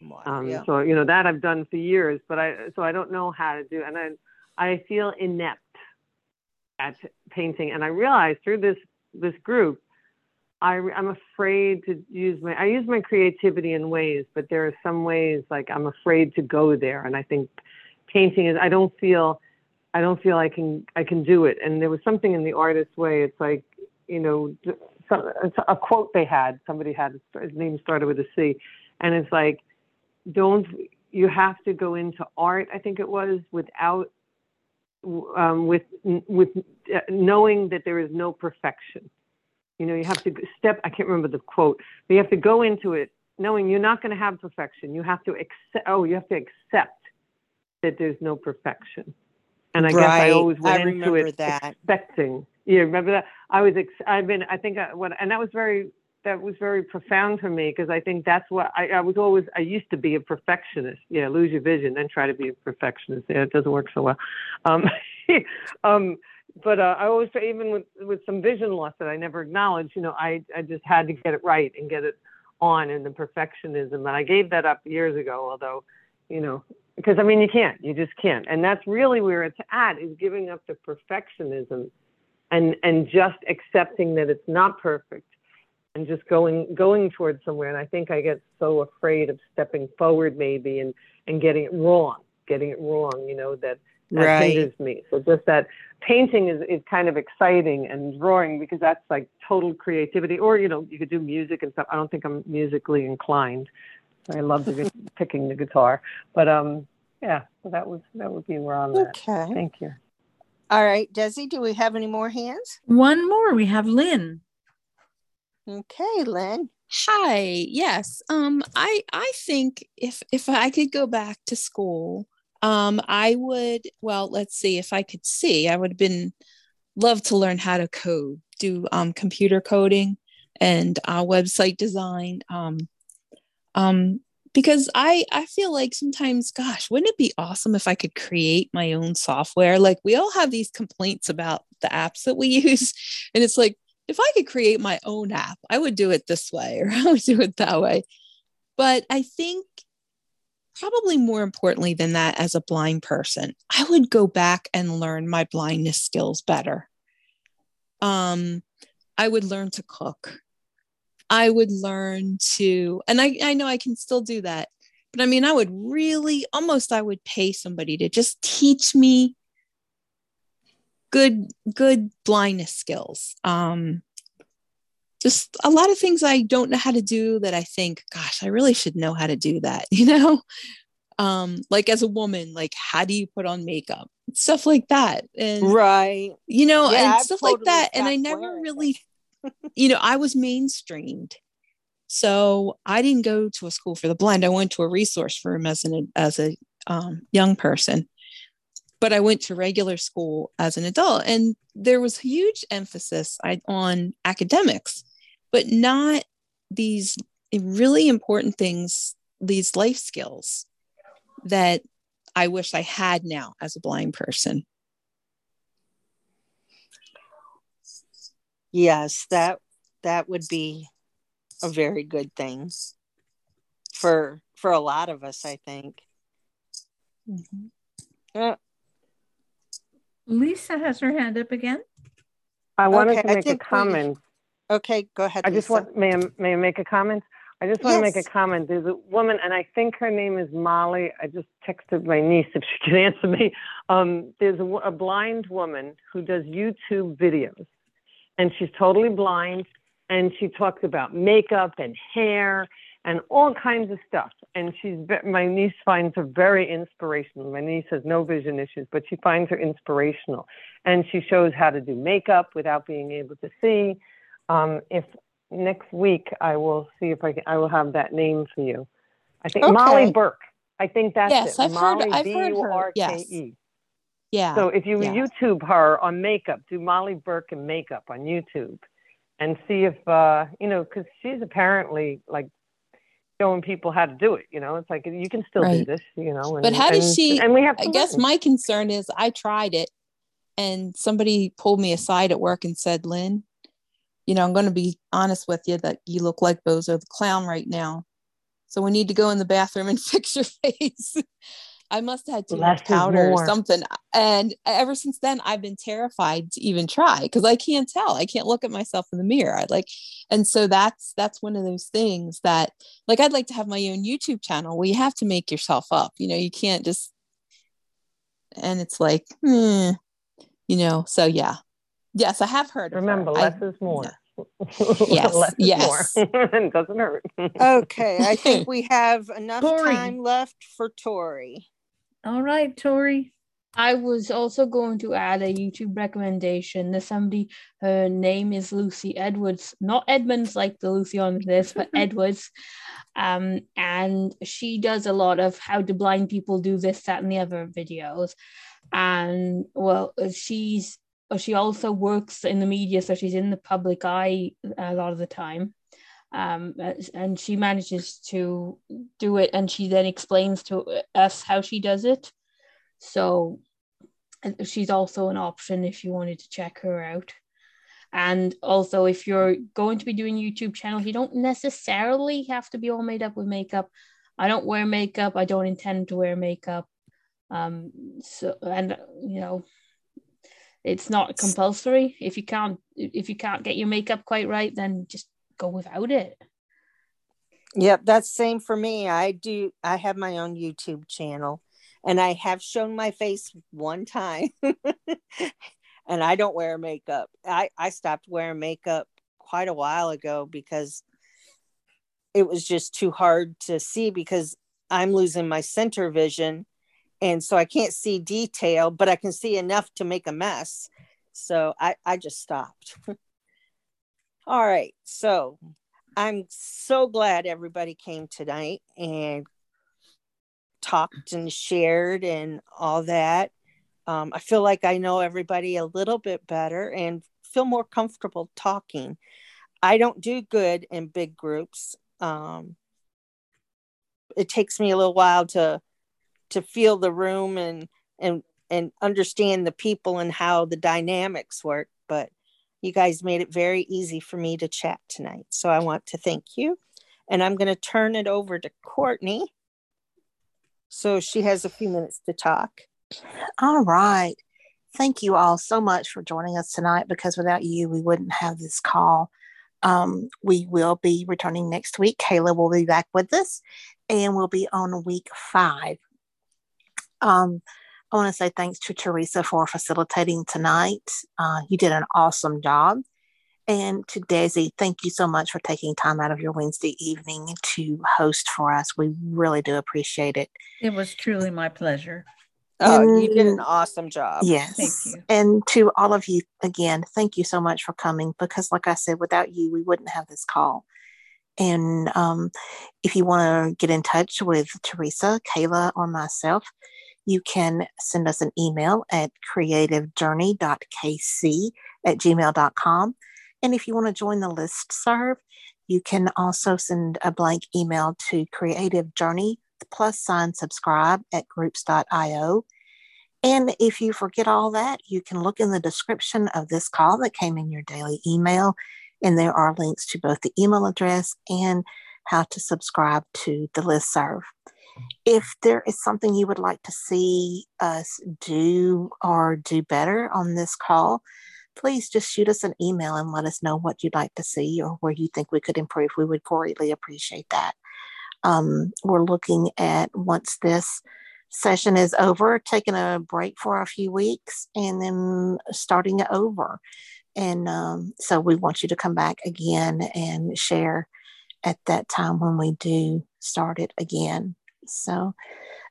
Water, Um, yeah. So you know that I've done for years, but I so I don't know how to do, and I I feel inept at painting, and I realized through this this group, I I'm afraid to use my I use my creativity in ways, but there are some ways like I'm afraid to go there, and I think painting is I don't feel I don't feel I can I can do it, and there was something in the artist way. It's like you know some, a quote they had somebody had his name started with a C, and it's like don't you have to go into art i think it was without um, with with uh, knowing that there is no perfection. You know you have to step i can't remember the quote but you have to go into it knowing you're not going to have perfection. You have to accept oh you have to accept that there's no perfection. And i guess i always went I into it that. expecting. Yeah remember that? I was ex- i've been i think I, what and that was very that was very profound for me because I think that's what I, I was always. I used to be a perfectionist. Yeah, lose your vision, then try to be a perfectionist. Yeah, it doesn't work so well. Um, [LAUGHS] um, but uh, I always even with with some vision loss that I never acknowledged, you know, I I just had to get it right and get it on in the perfectionism, and I gave that up years ago. Although, you know, because I mean, you can't, you just can't, and that's really where it's at is giving up the perfectionism, and and just accepting that it's not perfect and just going going towards somewhere and i think i get so afraid of stepping forward maybe and and getting it wrong getting it wrong you know that that Right. hinders me so just that painting is, is kind of exciting and drawing because that's like total creativity or you know you could do music and stuff i don't think i'm musically inclined i love the, gu- [LAUGHS] picking the guitar but um yeah so that was that would be where i'm at Okay. thank you All right, Desi, do we have any more hands? One more. We have Lynn. Okay, Lynn. Hi. Yes. Um I I think if if I could go back to school, um I would well, let's see if I could see, I would have been love to learn how to code, do um computer coding and uh website design. Um um because I I feel like sometimes gosh, wouldn't it be awesome if I could create my own software? Like we all have these complaints about the apps that we [LAUGHS] use and it's like if I could create my own app, I would do it this way [LAUGHS] or I would do it that way. But I think probably more importantly than that, as a blind person, I would go back and learn my blindness skills better. Um, I would learn to cook. I would learn to, and I, I know I can still do that, but I mean, I would really almost, I would pay somebody to just teach me good good blindness skills. Um just a lot of things i don't know how to do that i think gosh i really should know how to do that [LAUGHS] you know? Um like as a woman like how do you put on makeup? Stuff like that. And Right. you know Yeah, and stuff like that. And i never really [LAUGHS] you know i was mainstreamed. So i didn't go to a school for the blind. I went to a resource room as an as a um, young person but I went to regular school as an adult, and there was huge emphasis on academics, but not these really important things, these life skills that I wish I had now as a blind person. Yes, that that would be a very good thing for for a lot of us, I think. Uh, Lisa has her hand up again. i wanted Okay, to make a think we- comment okay, go ahead. I just Lisa. want may I, may I make a comment? I just want to make a comment. There's a woman, and I think her name is Molly. I just texted my niece if she can [LAUGHS] answer me. Um, there's a, a blind woman who does YouTube videos, and she's totally blind, and she talks about makeup and hair and all kinds of stuff. And she's my niece finds her very inspirational. My niece has no vision issues, but she finds her inspirational, and she shows how to do makeup without being able to see. Um, if next week I will see if I can, I will have that name for you. I think Molly Burke. I think that's Yes, it. I've heard- Molly I've heard her, yes. B-U-R-K-E. Yeah. So if you yeah. YouTube her on makeup, do Molly Burke and makeup on YouTube, and see if uh, you know, because she's apparently like showing people how to do it. You know, it's like you can still do this. You know, and, but how does and- she And we have. i guess my concern is i tried it and somebody pulled me aside at work and said lynn you know i'm going to be honest with you that you look like bozo the clown right now so we need to go in the bathroom and [LAUGHS] fix your face i must have had too Less much powder or something and ever since then i've been terrified to even try because i can't tell i can't look at myself in the mirror i like and so that's that's one of those things that like i'd like to have my own youtube channel where you have to make yourself up you know you can't just and it's like hmm, you know so yeah yes i have heard of her. Remember, I- less is [LAUGHS] more. Yes, less yes. more. it doesn't hurt. Okay, I think [LAUGHS] we have enough Tori. time left for Tori. All right, Tori. I was also going to add a YouTube recommendation. There's somebody, her name is Lucy Edwards, not Edmonds like the Lucy on this, but [LAUGHS] Edwards. Um, and she does a lot of how do blind people do this, that, and the other videos. And well, she's she also works in the media, so she's in the public eye a lot of the time. Um, and she manages to do it, and she then explains to us how she does it. So she's also an option if you wanted to check her out. And also, if you're going to be doing YouTube channels, you don't necessarily have to be all made up with makeup. I don't wear makeup. I don't intend to wear makeup. Um, so and you know, it's not compulsory. If you can't, if you can't get your makeup quite right, then just go without it. Yep, that's same for me. I do. I have my own YouTube channel, and I have shown my face one time, [LAUGHS] and I don't wear makeup. I I stopped wearing makeup quite a while ago because it was just too hard to see because I'm losing my center vision, and so I can't see detail, but I can see enough to make a mess. So I I just stopped. [LAUGHS] All right, so I'm so glad everybody came tonight and talked and shared and all that. Um, I feel like I know everybody a little bit better and feel more comfortable talking. I don't do good in big groups. Um, it takes me a little while to to feel the room and and and understand the people and how the dynamics work. You guys made it very easy for me to chat tonight. So I want to thank you. And I'm going to turn it over to Courtney. So she has a few minutes to talk. All right. Thank you all so much for joining us tonight because without you, we wouldn't have this call. Um, we will be returning next week. Kaila will be back with us and we'll be on week five. Um, I want to say thanks to Teresa for facilitating tonight. Uh, you did an awesome job. And to Desi, thank you so much for taking time out of your Wednesday evening to host for us. We really do appreciate it. It was truly my pleasure. Oh, you did an awesome job. Yes. Thank you. And to all of you, again, thank you so much for coming because, like I said, without you, we wouldn't have this call. And um, if you want to get in touch with Teresa, Kaila, or myself, you can send us an email at creativejourney.kc at gmail.com. And if you want to join the list serve, you can also send a blank email to creativejourney plus sign subscribe at groups.io. And if you forget all that, you can look in the description of this call that came in your daily email, and there are links to both the email address and how to subscribe to the listserv. If there is something you would like to see us do or do better on this call, please just shoot us an email and let us know what you'd like to see or where you think we could improve. We would greatly appreciate that. Um, we're looking at once this session is over, taking a break for a few weeks and then starting it over. And um, so we want you to come back again and share at that time when we do start it again. So,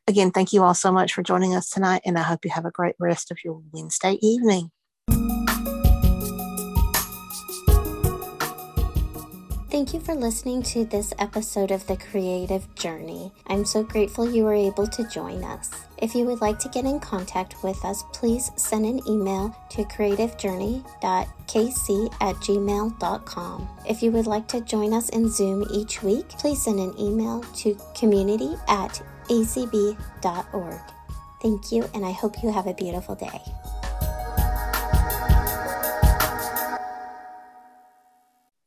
again, thank you all so much for joining us tonight, and I hope you have a great rest of your Wednesday evening. Thank you for listening to this episode of The Creative Journey. I'm so grateful you were able to join us. If you would like to get in contact with us, please send an email to creativejourney.kc at gmail.com. If you would like to join us in Zoom each week, please send an email to community at acb.org. Thank you, and I hope you have a beautiful day.